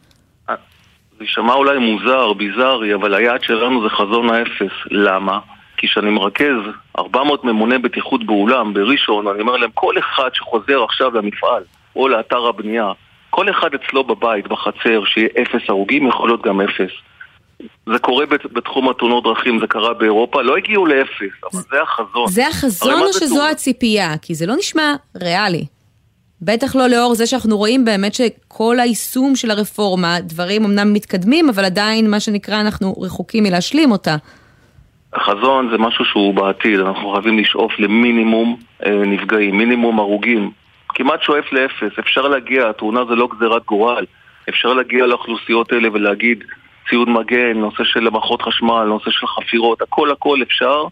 Speaker 19: זה יישמע אולי מוזר, ביזארי, אבל היעד שלנו זה חזון האפס. למה? כי כשאני מרכז 400 ממוני בטיחות באולם, בראשון, אני אומר להם, כל אחד שחוזר עכשיו למפעל או לאתר הבנייה, כל אחד אצלו בבית, בחצר, שיהיה אפס הרוגים, יכול להיות גם אפס. זה קורה בתחום התאונות דרכים, זה קרה באירופה, לא הגיעו לאפס, אבל זה החזון.
Speaker 2: זה החזון או שזו תאונה? הציפייה? כי זה לא נשמע ריאלי. בטח לא לאור זה שאנחנו רואים באמת שכל היישום של הרפורמה, דברים אמנם מתקדמים, אבל עדיין, מה שנקרא, אנחנו רחוקים מלהשלים אותה.
Speaker 19: החזון זה משהו שהוא בעתיד, אנחנו חייבים לשאוף למינימום אה, נפגעים, מינימום הרוגים. כמעט שואף לאפס, אפשר להגיע, התאונה זה לא גזירת גורל. אפשר להגיע לאוכלוסיות האלה ולהגיד ציוד מגן, נושא של מערכות חשמל, נושא של חפירות, הכל הכל אפשר.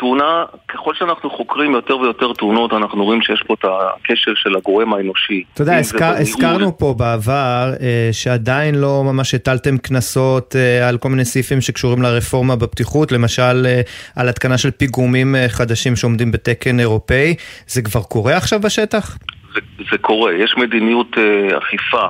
Speaker 19: תאונה, ככל שאנחנו חוקרים יותר ויותר תאונות, אנחנו רואים שיש פה את הקשר של הגורם האנושי.
Speaker 3: אתה יודע, הזכר, הזכרנו פה בעבר אה, שעדיין לא ממש הטלתם קנסות אה, על כל מיני סעיפים שקשורים לרפורמה בפתיחות, למשל אה, על התקנה של פיגומים אה, חדשים שעומדים בתקן אירופאי. זה כבר קורה עכשיו בשטח?
Speaker 19: זה, זה קורה, יש מדיניות אה, אכיפה.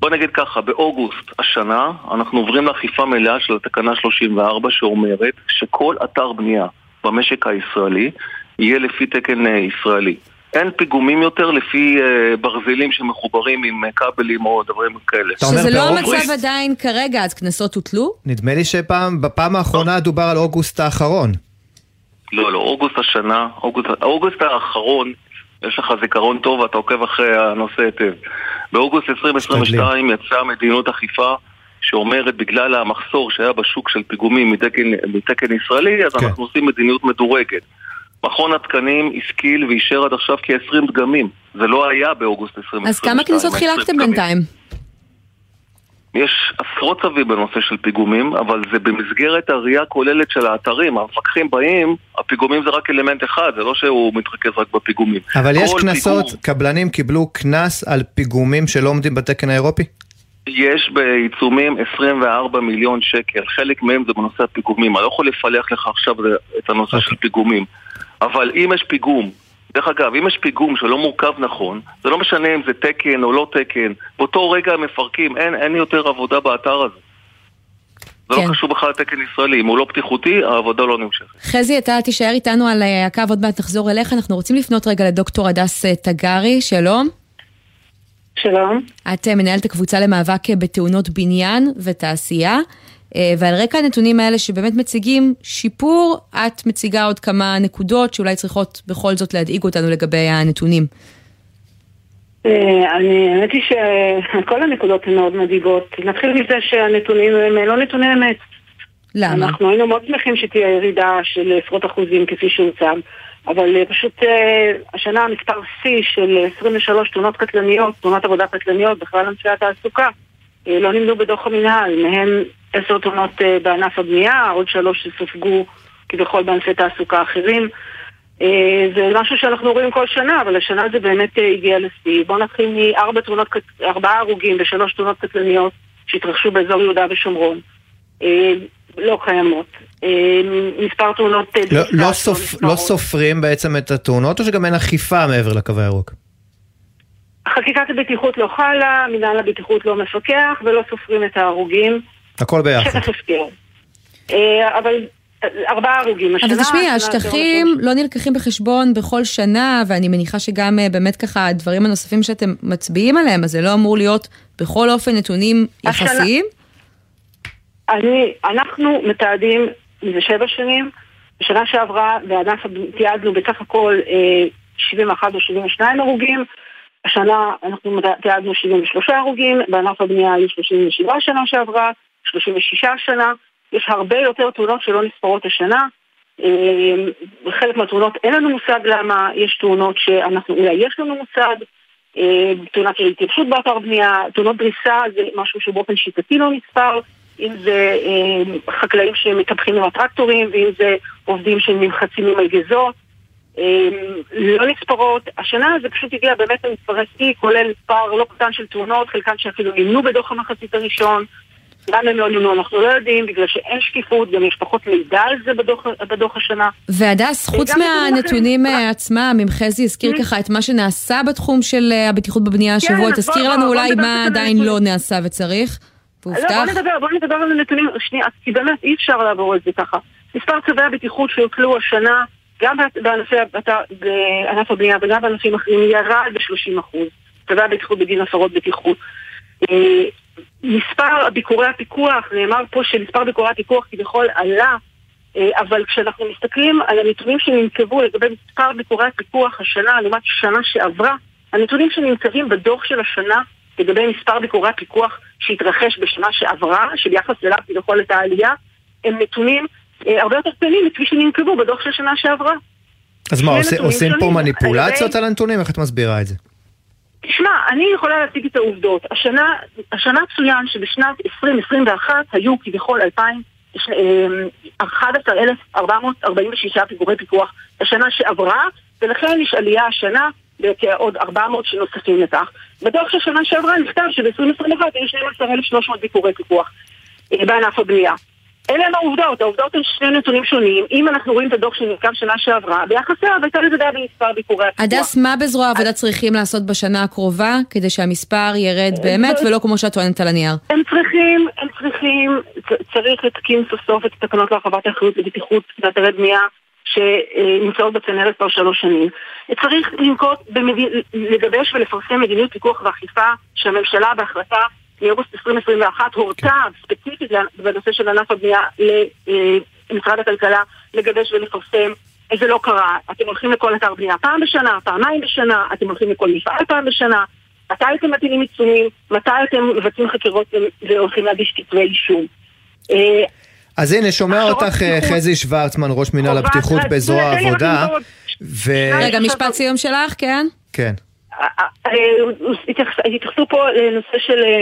Speaker 19: בוא נגיד ככה, באוגוסט השנה אנחנו עוברים לאכיפה מלאה של התקנה 34 שאומרת שכל אתר בנייה במשק הישראלי יהיה לפי תקן אה, ישראלי. אין פיגומים יותר לפי uh, ברזלים שמחוברים עם uh, כבלים או דברים כאלה.
Speaker 2: שזה לא המצב עדיין כרגע, אז קנסות הוטלו?
Speaker 3: נדמה לי שבפעם האחרונה לא. דובר על אוגוסט האחרון.
Speaker 19: לא, לא, אוגוסט השנה, אוגוסט, אוגוסט האחרון, יש לך זיכרון טוב ואתה עוקב אחרי הנושא היטב. באוגוסט 2022 יצאה מדיניות אכיפה שאומרת בגלל המחסור שהיה בשוק של פיגומים מתקן, מתקן ישראלי, אז כן. אנחנו עושים מדיניות מדורגת. מכון התקנים השכיל ואישר עד עכשיו כ-20 דגמים. זה לא היה באוגוסט 2022.
Speaker 2: אז כמה כניסות חילקתם בינתיים?
Speaker 19: יש עשרות צווים בנושא של פיגומים, אבל זה במסגרת הראייה הכוללת של האתרים. המפקחים באים, הפיגומים זה רק אלמנט אחד, זה לא שהוא מתרכז רק בפיגומים.
Speaker 3: אבל יש קנסות, פיגום... קבלנים קיבלו קנס על פיגומים שלא עומדים בתקן האירופי?
Speaker 19: יש בעיצומים 24 מיליון שקל, חלק מהם זה בנושא הפיגומים. אני לא יכול לפלח לך עכשיו את הנושא של פיגומים. אבל אם יש פיגום, דרך אגב, אם יש פיגום שלא מורכב נכון, זה לא משנה אם זה תקן או לא תקן, באותו רגע הם מפרקים, אין, אין יותר עבודה באתר הזה. זה לא כן. לא קשור בכלל לתקן ישראלי, אם הוא לא פתיחותי, העבודה לא נמשכת.
Speaker 2: חזי, אתה תישאר איתנו על אה, הקו, עוד מעט נחזור אליך. אנחנו רוצים לפנות רגע לדוקטור הדס אה, תגרי, שלום.
Speaker 20: שלום.
Speaker 2: את אה, מנהלת הקבוצה למאבק בתאונות בניין ותעשייה, אה, ועל רקע הנתונים האלה שבאמת מציגים שיפור, את מציגה עוד כמה נקודות שאולי צריכות בכל זאת להדאיג אותנו לגבי הנתונים.
Speaker 20: אה, אני, האמת היא שכל הנקודות הן מאוד מדאיגות. נתחיל מזה שהנתונים הם לא נתוני אמת.
Speaker 2: למה?
Speaker 20: אנחנו היינו מאוד שמחים שתהיה ירידה של עשרות אחוזים כפי שהוצג. אבל אה, פשוט אה, השנה המספר שיא של 23 תאונות קטלניות, תאונות עבודה קטלניות בכלל אנשי התעסוקה, אה, לא נמדו בדוח המינהל, מהם עשר תאונות בענף הבנייה, עוד שלוש שסופגו כביכול בענפי תעסוקה אחרים. זה משהו שאנחנו רואים כל שנה, אבל השנה זה באמת הגיע לשיא. בואו נתחיל מארבע תאונות, ארבעה הרוגים ושלוש תאונות קטלניות שהתרחשו באזור יהודה ושומרון. לא קיימות. אה, מספר תאונות... אה,
Speaker 3: לא, לא, סופ, לא סופרים בעצם את התאונות, או שגם אין אכיפה מעבר לקו הירוק?
Speaker 20: חקיקת הבטיחות לא חלה, מנהל הבטיחות לא מפקח, ולא סופרים את ההרוגים.
Speaker 3: הכל ביחד.
Speaker 20: שטח הפקר. אה, אבל ארבעה הרוגים.
Speaker 2: אבל
Speaker 20: השנה-
Speaker 2: תשמעי,
Speaker 20: השנה
Speaker 2: השטחים לא נלקחים בחשבון בכל שנה, ואני מניחה שגם באמת ככה הדברים הנוספים שאתם מצביעים עליהם, אז זה לא אמור להיות בכל אופן נתונים יחסיים?
Speaker 20: אני, אנחנו מתעדים מזה שבע שנים, בשנה שעברה בענף תיעדנו בסך הכל אה, 71 או 72 הרוגים, השנה אנחנו תיעדנו 73 הרוגים, בענף הבנייה היו 37 שנה שעברה, 36 השנה, יש הרבה יותר תאונות שלא נספרות השנה. אה, בחלק מהתאונות אין לנו מושג למה, יש תאונות שאנחנו, אולי יש לנו מושג, אה, תאונת של התייבשות באתר בנייה, תאונות דריסה זה משהו שבאופן שיטתי לא נספר, אם זה אה, חקלאים שמטפחים עם הטרקטורים, ואם זה עובדים שנמחצים עם מלגזות, אה, לא נספרות. השנה זה פשוט הגיע באמת למספרי שיא, כולל מספר לא קטן של תאונות, חלקן שאפילו נמנו בדוח המחצית הראשון. למה הם לא נמנו אנחנו לא יודעים, בגלל שאין שקיפות, גם יש פחות מידע על זה בדוח, בדוח השנה.
Speaker 2: והדס, חוץ
Speaker 20: גם נתונים
Speaker 2: מהנתונים אה, עצמם, אם חזי הזכיר ככה את מה שנעשה בתחום של אה, הבטיחות בבנייה השבוע,
Speaker 20: Mm-hmm. כן, אז
Speaker 2: תזכיר לנו
Speaker 20: בוא
Speaker 2: אולי מה עדיין. לא נעשה וצריך,
Speaker 20: לא,
Speaker 2: והובטח.
Speaker 20: בוא נדבר, בוא נדבר על הנתונים, שנייה, כי באמת אי אפשר לעבור את זה ככה. מספר צווי הבטיחות שהוטלו השנה, גם בענפי, בענף הבנייה וגם בענפים אחרים, ירד ב-30%. צווי הבטיחות בגין הפרות בטיחות. אה, מספר ביקורי הפיקוח, נאמר פה שמספר ביקורי הפיקוח כביכול עלה, אה, אבל כשאנחנו מסתכלים על הנתונים שננקבו לגבי מספר ביקורי הפיקוח השנה לעומת שנה שעברה, הנתונים שננקבים בדוח של השנה לגבי מספר ביקורי הפיקוח שהתרחש בשנה שעברה, שביחס אליו כביכול הייתה עלייה, הם נתונים אה, הרבה יותר קטנים מכפי שננקבו בדוח של שנה שעברה.
Speaker 3: אז מה,
Speaker 20: שני
Speaker 3: עושים- פה. מניפולציות
Speaker 20: לגבי-
Speaker 3: על הנתונים? איך את מסבירה את זה?
Speaker 20: תשמע, אני יכולה להציג את העובדות. השנה, השנה צוין שבשנת 2021 היו כביכול 2,000, יש, אה, 11,446 פיגורי פיקוח בשנה שעברה, ולכן יש עלייה השנה בכעוד 400 שנוספים לכך. בדוח של שנה שעברה נכתב שב-2021 היו 12,300 ביקורי פיקוח אה, בענף הבנייה. אלה הם העובדות, העובדות הן שני נתונים שונים. אם אנחנו רואים את הדוח שנרקם שנה שעברה, ביחס אליו הייתה ירידה במספר ביקורי הפיקוח.
Speaker 2: הדס, מה בזרוע העבודה צריכים לעשות בשנה הקרובה כדי שהמספר ירד באמת ולא כמו שאת טוענת על הנייר?
Speaker 20: הם צריכים, הם צריכים, צריך לתקין סוף סוף את התקנות להרחבת האחריות לבטיחות באתרי בנייה שנמצאות בצנרת כבר שלוש שנים. צריך לנקוט, במדי- לגבש ולפרסם מדיניות פיקוח ואכיפה שהממשלה בהחלטה מאוגוסט 2021 הורתה ספציפית בנושא של ענף הבנייה למשרד הכלכלה לגבש ולפרסם. זה לא קרה. אתם הולכים לכל אתר בנייה פעם בשנה, פעמיים בשנה, אתם הולכים לכל מפעל פעם בשנה. מתי אתם מטילים עיצומים? מתי אתם מבצעים חקירות והולכים להגיש כתבי אישום? אה,
Speaker 3: אז הנה, שומע אותך אה. חזי שוורצמן, ראש מינהל
Speaker 20: חובת
Speaker 3: הבטיחות בזרוע העבודה.
Speaker 2: רגע, משפט סיום שלך, כן?
Speaker 3: כן.
Speaker 20: אה, התייחס- התייחסו פה לנושא של אה,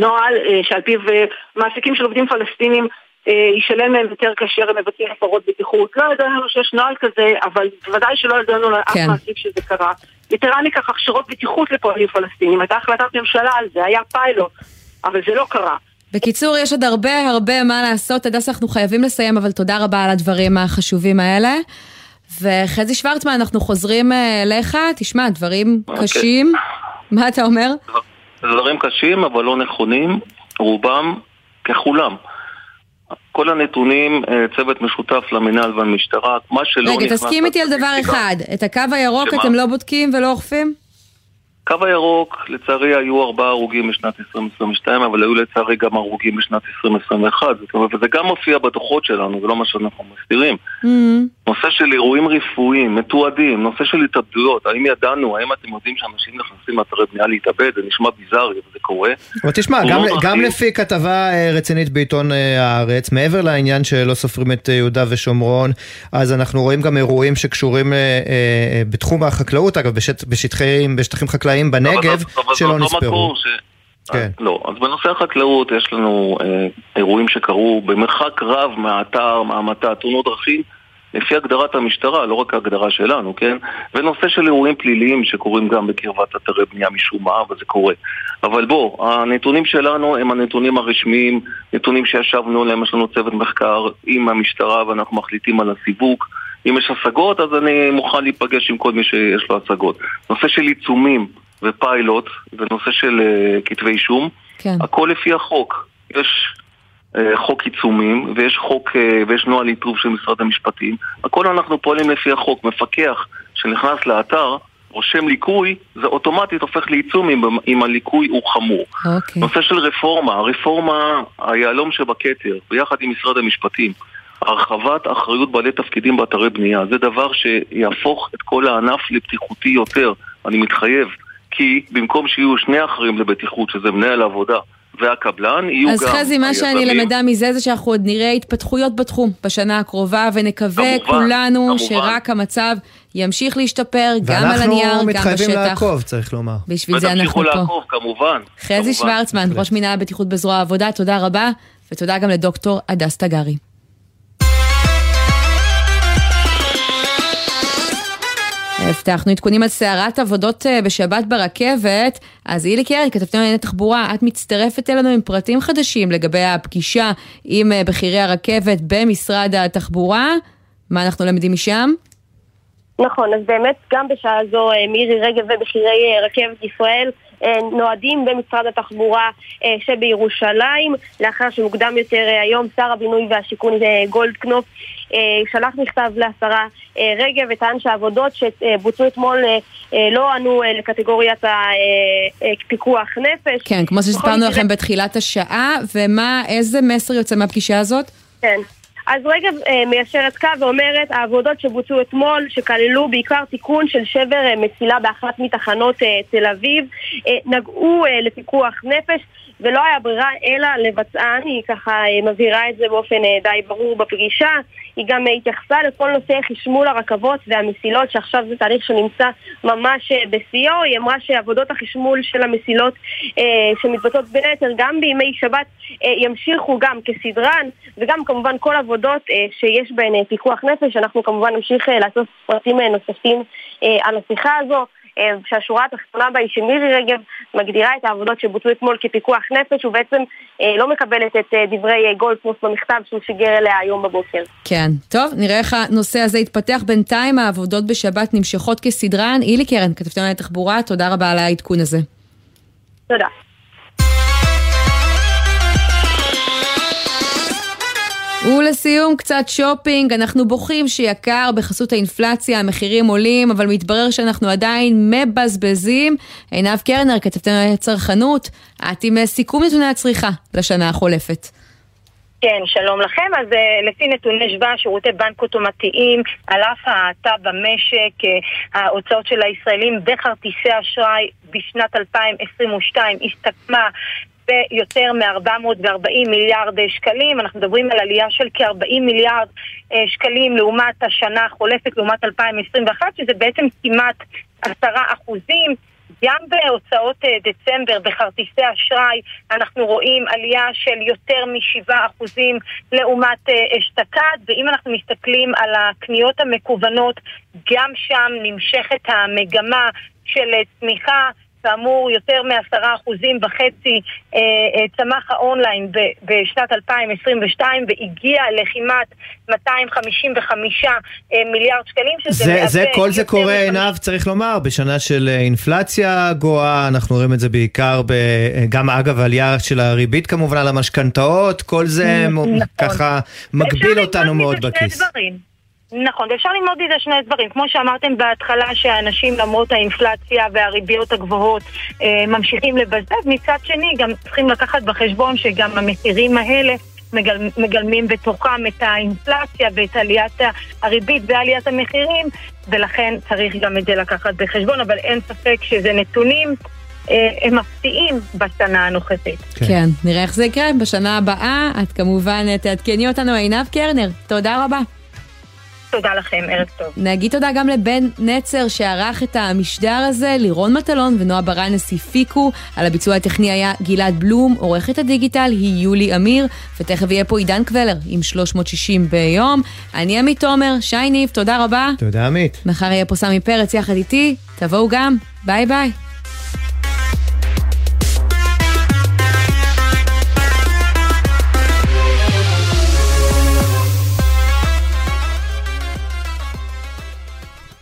Speaker 20: נוהל אה, שעל פיו אה, מעסיקים של עובדים פלסטינים אה, ישלם להם יותר כאשר הם מבצעים הפרות בטיחות. לא ידענו שיש נוהל כזה, אבל בוודאי שלא ידענו לאף
Speaker 2: כן.
Speaker 20: מעסיק שזה קרה. יתרה מכך, הכשרות בטיחות לפועלים פלסטינים, הייתה החלטת ממשלה על זה, היה פיילוט, אבל זה לא קרה.
Speaker 2: בקיצור, יש עוד הרבה הרבה מה לעשות. הדס, אנחנו חייבים לסיים, אבל תודה רבה על הדברים החשובים האלה. וחזי שוורצמן, אנחנו חוזרים אה, אליך. תשמע, דברים
Speaker 19: אוקיי.
Speaker 2: קשים. מה אתה אומר?
Speaker 19: דברים קשים אבל לא נכונים, רובם ככולם. כל הנתונים, אה, צוות משותף למינהל והמשטרה, מה שלא
Speaker 2: רגע,
Speaker 19: נכנס...
Speaker 2: תסכים איתי על דבר. אחד. את הקו הירוק
Speaker 19: שמה?
Speaker 2: אתם לא בודקים ולא אוכפים?
Speaker 19: קו הירוק, לצערי היו ארבעה הרוגים בשנת 2022, אבל היו לצערי גם הרוגים בשנת 2021. זאת אומרת, וזה גם מופיע בדוחות שלנו, זה לא מה שאנחנו מסתירים. נושא של אירועים רפואיים, מתועדים, נושא של התאבדויות, האם ידענו, האם אתם יודעים שאנשים נכנסים לאתרי בנייה להתאבד, זה נשמע ביזארי, אבל זה קורה.
Speaker 3: אבל תשמע, גם,
Speaker 19: תאונות
Speaker 3: גם לפי כתבה אה, רצינית בעיתון אה, הארץ, מעבר לעניין שלא סופרים את אה, יהודה ושומרון, אז אנחנו רואים גם אירועים שקשורים בתחום החקלאות, אגב, בשט, בשטחים, בשטחים חקלאיים בנגב,
Speaker 19: זה- אבל זה
Speaker 3: שלא נספרו. כן.
Speaker 19: לא, אז בנושא החקלאות יש לנו אה, אירועים שקרו במרחק רב מהאתר, מהמטע, תאונות דרכים, לפי הגדרת המשטרה, לא רק ההגדרה שלנו, כן? ונושא של אירועים פליליים שקורים גם בקרבת אתרי בנייה משום מה, וזה קורה. אבל בוא, הנתונים שלנו הם הנתונים הרשמיים, נתונים שישבנו עליהם, יש לנו צוות מחקר עם המשטרה ואנחנו מחליטים על הסיווג. אם יש השגות, אז אני מוכן להיפגש עם כל מי שיש לו השגות. נושא של עיצומים ופיילוט, ונושא של uh, כתבי אישום,
Speaker 2: כן.
Speaker 19: הכל לפי החוק. יש אה, חוק עיצומים, ויש חוק, אה, ויש נוהל עיטוב של משרד המשפטים. הכל אנחנו פועלים לפי החוק. מפקח שנכנס לאתר, רושם ליקוי, זה אוטומטית הופך לעיצום אם, אם הליקוי הוא חמור.
Speaker 2: אוקיי.
Speaker 19: נושא של רפורמה, הרפורמה, היהלום שבכתר, ביחד עם משרד המשפטים, הרחבת אחריות בעלי תפקידים באתרי בנייה, זה דבר שיהפוך את כל הענף לבטיחותי יותר, אני מתחייב, כי במקום שיהיו שני אחראים לבטיחות, שזה מנהל העבודה והקבלן, יהיו
Speaker 2: אז
Speaker 19: גם
Speaker 2: חזי, מה שאני. למדה מזה זה שאנחנו עוד נראה התפתחויות בתחום בשנה הקרובה, ונקווה
Speaker 19: כמובן,
Speaker 2: כולנו
Speaker 19: כמובן.
Speaker 2: שרק המצב ימשיך להשתפר, גם על הנייר,
Speaker 3: ואנחנו
Speaker 2: גם
Speaker 3: מתחייבים
Speaker 2: בשטח.
Speaker 3: לעקוב, צריך לומר.
Speaker 2: בשביל זה אנחנו פה.
Speaker 19: ותמשיכו לעקוב, כמובן.
Speaker 2: חזי
Speaker 19: כמובן.
Speaker 2: שוורצמן, ראש מינהל הבטיחות בזרוע העבודה, תודה רבה, ותודה גם לדוקטור הדס תגרי. הבטחנו עדכונים על סערת עבודות אה, בשבת ברכבת, אז אילי קרי, כתבתנו לענייני תחבורה, את מצטרפת אלינו עם פרטים חדשים לגבי הפגישה עם אה, בכירי הרכבת במשרד התחבורה. מה אנחנו למדים משם?
Speaker 4: נכון, אז באמת גם בשעה זו אה, מירי רגב ובכירי רכבת ישראל נועדים במשרד התחבורה שבירושלים, לאחר שמוקדם יותר היום שר הבינוי והשיכון גולדקנופ שלח מכתב לשרה אה, רגב וטען שהעבודות שבוצעו אתמול אה, אה, לא ענו אה, לקטגוריית הפיקוח נפש.
Speaker 2: כן, כמו
Speaker 4: מקרה-
Speaker 2: לכם בתחילת השעה, ומה, איזה מסר יוצא מהפגישה הזאת?
Speaker 4: כן. אז רגב אה, מיישרת קו ואומרת, העבודות שבוצעו אתמול, שכללו בעיקר תיקון של שבר אה, מסילה באחת מתחנות אה, תל אביב, אה, נגעו אה, לפיקוח נפש, ולא היה ברירה אלא לבצען, היא ככה אה, מבהירה את זה באופן אה, די ברור בפגישה. היא גם אה, התייחסה לכל נושא חשמול הרכבות והמסילות, שעכשיו זה תהליך שנמצא ממש בשיאו. היא אמרה שעבודות החשמול של המסילות אה, שמתבצעות בין היתר גם בימי שבת אה, ימשיכו גם כסדרן, וגם כמובן כל עבודות אה, שיש בהן אה, פיקוח נפש. אנחנו כמובן נמשיך אה, לאסוף פרטים אה, נוספים אה, על השיחה הזו. אה, שהשורה התחתונה בה היא שמירי רגב מגדירה את העבודות שבוצעו אתמול כפיקוח נפש ובעצם אה, לא מקבלת את אה, דברי גולדפוס במכתב שהוא שיגר אליה היום בבוקר.
Speaker 2: כן. טוב, נראה איך הנושא הזה יתפתח. בינתיים העבודות בשבת נמשכות כסדרן. אילי קרן, כתבתנו לענייני תחבורה, תודה רבה על העדכון הזה.
Speaker 4: תודה.
Speaker 2: ולסיום קצת שופינג, אנחנו בוכים שיקר בחסות האינפלציה, המחירים עולים, אבל מתברר שאנחנו עדיין מבזבזים. עינב קרנר, כתבתנו על צרכנות, את עם אה, סיכום נתוני הצריכה לשנה החולפת.
Speaker 21: כן, שלום לכם. אז uh, לפי נתוני שווה, שירותי בנק אוטומטיים, על אף ההאטה במשק, uh, ההוצאות של הישראלים בכרטיסי אשראי בשנת 2022 הסתכמה ביותר מ-440 מיליארד אה, שקלים. אנחנו מדברים על עלייה של כ-40 מיליארד uh, שקלים לעומת השנה החולפת, לעומת 2021, שזה בעצם כמעט 10 אחוזים. גם בהוצאות אה, דצמבר בכרטיסי אשראי אנחנו רואים עלייה של יותר מ-7% לעומת אה, אשתקד ואם אנחנו מסתכלים על הקניות המקוונות גם שם נמשכת המגמה של אה, צמיחה כאמור, יותר מעשרה אחוזים וחצי אה, אה, צמח האונליין בשנת 2022 והגיע לכמעט 255 אה, מיליארד שקלים, שזה
Speaker 3: זה, זה, כל זה קורה, עינב, צריך לומר, בשנה של אינפלציה גואה, אנחנו רואים את זה בעיקר, ב, גם אגב עלייה של הריבית כמובן על המשכנתאות, כל זה
Speaker 21: נכון.
Speaker 3: ככה מגביל אותנו מאוד בכיס.
Speaker 21: נכון, ואפשר ללמוד מזה שני דברים. כמו שאמרתם בהתחלה, שהאנשים למרות האינפלציה והריביות הגבוהות אה, ממשיכים לבזבז, מצד שני גם צריכים לקחת בחשבון שגם המחירים האלה מגל, מגלמים בתוכם את האינפלציה ואת עליית הריבית ועליית המחירים, ולכן צריך גם את זה לקחת בחשבון, אבל אין ספק שזה נתונים אה, הם מפתיעים בשנה הנוכחית.
Speaker 2: כן. כן, נראה איך זה יקרה בשנה הבאה. את כמובן תעדכני אותנו, עינב קרנר. תודה רבה.
Speaker 21: תודה לכם, ערב טוב.
Speaker 2: נגיד תודה גם לבן נצר שערך את המשדר הזה, לירון מטלון ונועה ברנס הפיקו. על הביצוע הטכני היה גלעד בלום, עורכת הדיגיטל היא יולי אמיר, ותכף יהיה פה עידן קוולר עם 360 ביום. אני עמית תומר, שי ניב, תודה רבה.
Speaker 3: תודה עמית.
Speaker 2: מחר יהיה פה סמי פרץ יחד איתי, תבואו גם, ביי ביי.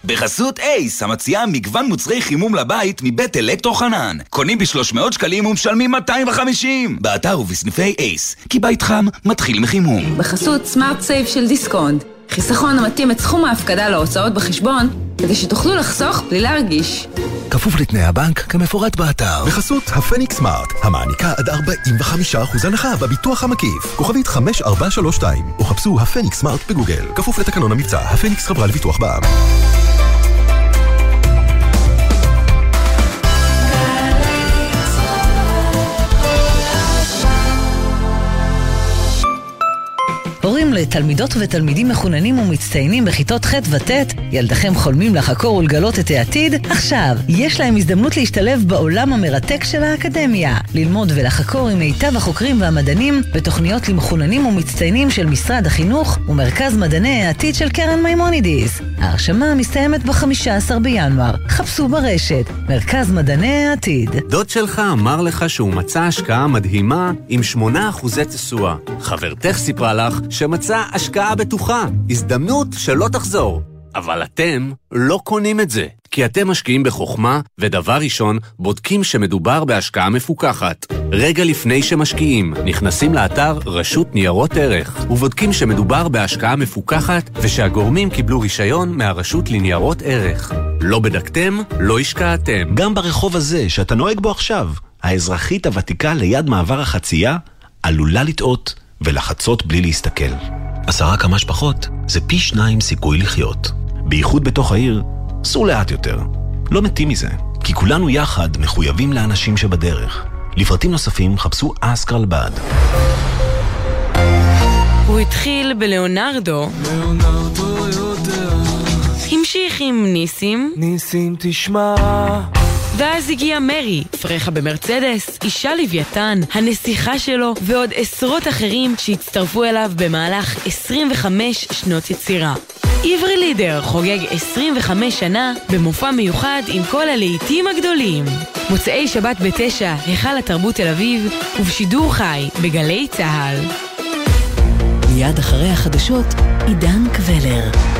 Speaker 22: בחסות אייס, המציעה מגוון מוצרי חימום לבית מבית אלקטרו חנן. קונים ב-300 שקלים ומשלמים 250! באתר ובסניפי אייס, כי בית חם מתחיל מחימום.
Speaker 23: בחסות Smart Save של דיסקונט. חיסכון המתאים את סכום ההפקדה להוצאות בחשבון, כדי שתוכלו לחסוך בלי להרגיש.
Speaker 24: כפוף לתנאי הבנק כמפורט באתר. בחסות הפניקס Smart, המעניקה עד 45% הנחה בביטוח המקיף. כוכבית 5432, או חפשו הפניקס Smart בגוגל. כפוף לתקנון המבצע, הפניקס חברה לביטוח בע"מ.
Speaker 16: הורים לתלמידות ותלמידים מחוננים ומצטיינים בכיתות ח' וט', ילדיכם חולמים לחקור ולגלות את העתיד? עכשיו, יש להם הזדמנות להשתלב בעולם המרתק של האקדמיה. ללמוד ולחקור עם מיטב החוקרים והמדענים בתוכניות למחוננים ומצטיינים של משרד החינוך ומרכז מדעני העתיד של קרן מימונידיס. ההרשמה מסתיימת ב-15 בינואר. חפשו ברשת, מרכז מדעני העתיד.
Speaker 25: דוד שלך אמר לך שהוא מצא השקעה מדהימה עם 8% תשואה. חברתך סיפרה לך שמצא השקעה בטוחה, הזדמנות שלא תחזור. אבל אתם לא קונים את זה, כי אתם משקיעים בחוכמה, ודבר ראשון, בודקים שמדובר בהשקעה מפוקחת. רגע לפני שמשקיעים, נכנסים לאתר רשות ניירות ערך, ובודקים שמדובר בהשקעה מפוקחת, ושהגורמים קיבלו רישיון מהרשות לניירות ערך. לא בדקתם, לא השקעתם.
Speaker 26: גם ברחוב הזה, שאתה נוהג בו עכשיו, האזרחית הוותיקה ליד מעבר החצייה עלולה לטעות ולחצות בלי להסתכל. עשרה כמה שפחות זה פי שניים סיכוי לחיות. בייחוד בתוך העיר, סעו לאט יותר. לא מתים מזה, כי כולנו יחד מחויבים לאנשים שבדרך. לפרטים נוספים חפשו אסק רלב"ד.
Speaker 27: הוא התחיל בלאונרדו.
Speaker 28: ליאונרדו יודע.
Speaker 27: המשיך עם ניסים.
Speaker 28: ניסים תשמע.
Speaker 27: ואז הגיע מרי, פרחה במרצדס, אישה לוויתן, הנסיכה שלו, ועוד עשרות אחרים שהצטרפו אליו במהלך 25 שנות יצירה. עברי לידר חוגג 25 שנה במופע מיוחד עם כל הלהיטים הגדולים. מוצאי שבת בתשע, היכל התרבות תל אביב, ובשידור חי בגלי צה"ל.
Speaker 16: מיד אחרי החדשות, עידן קבלר.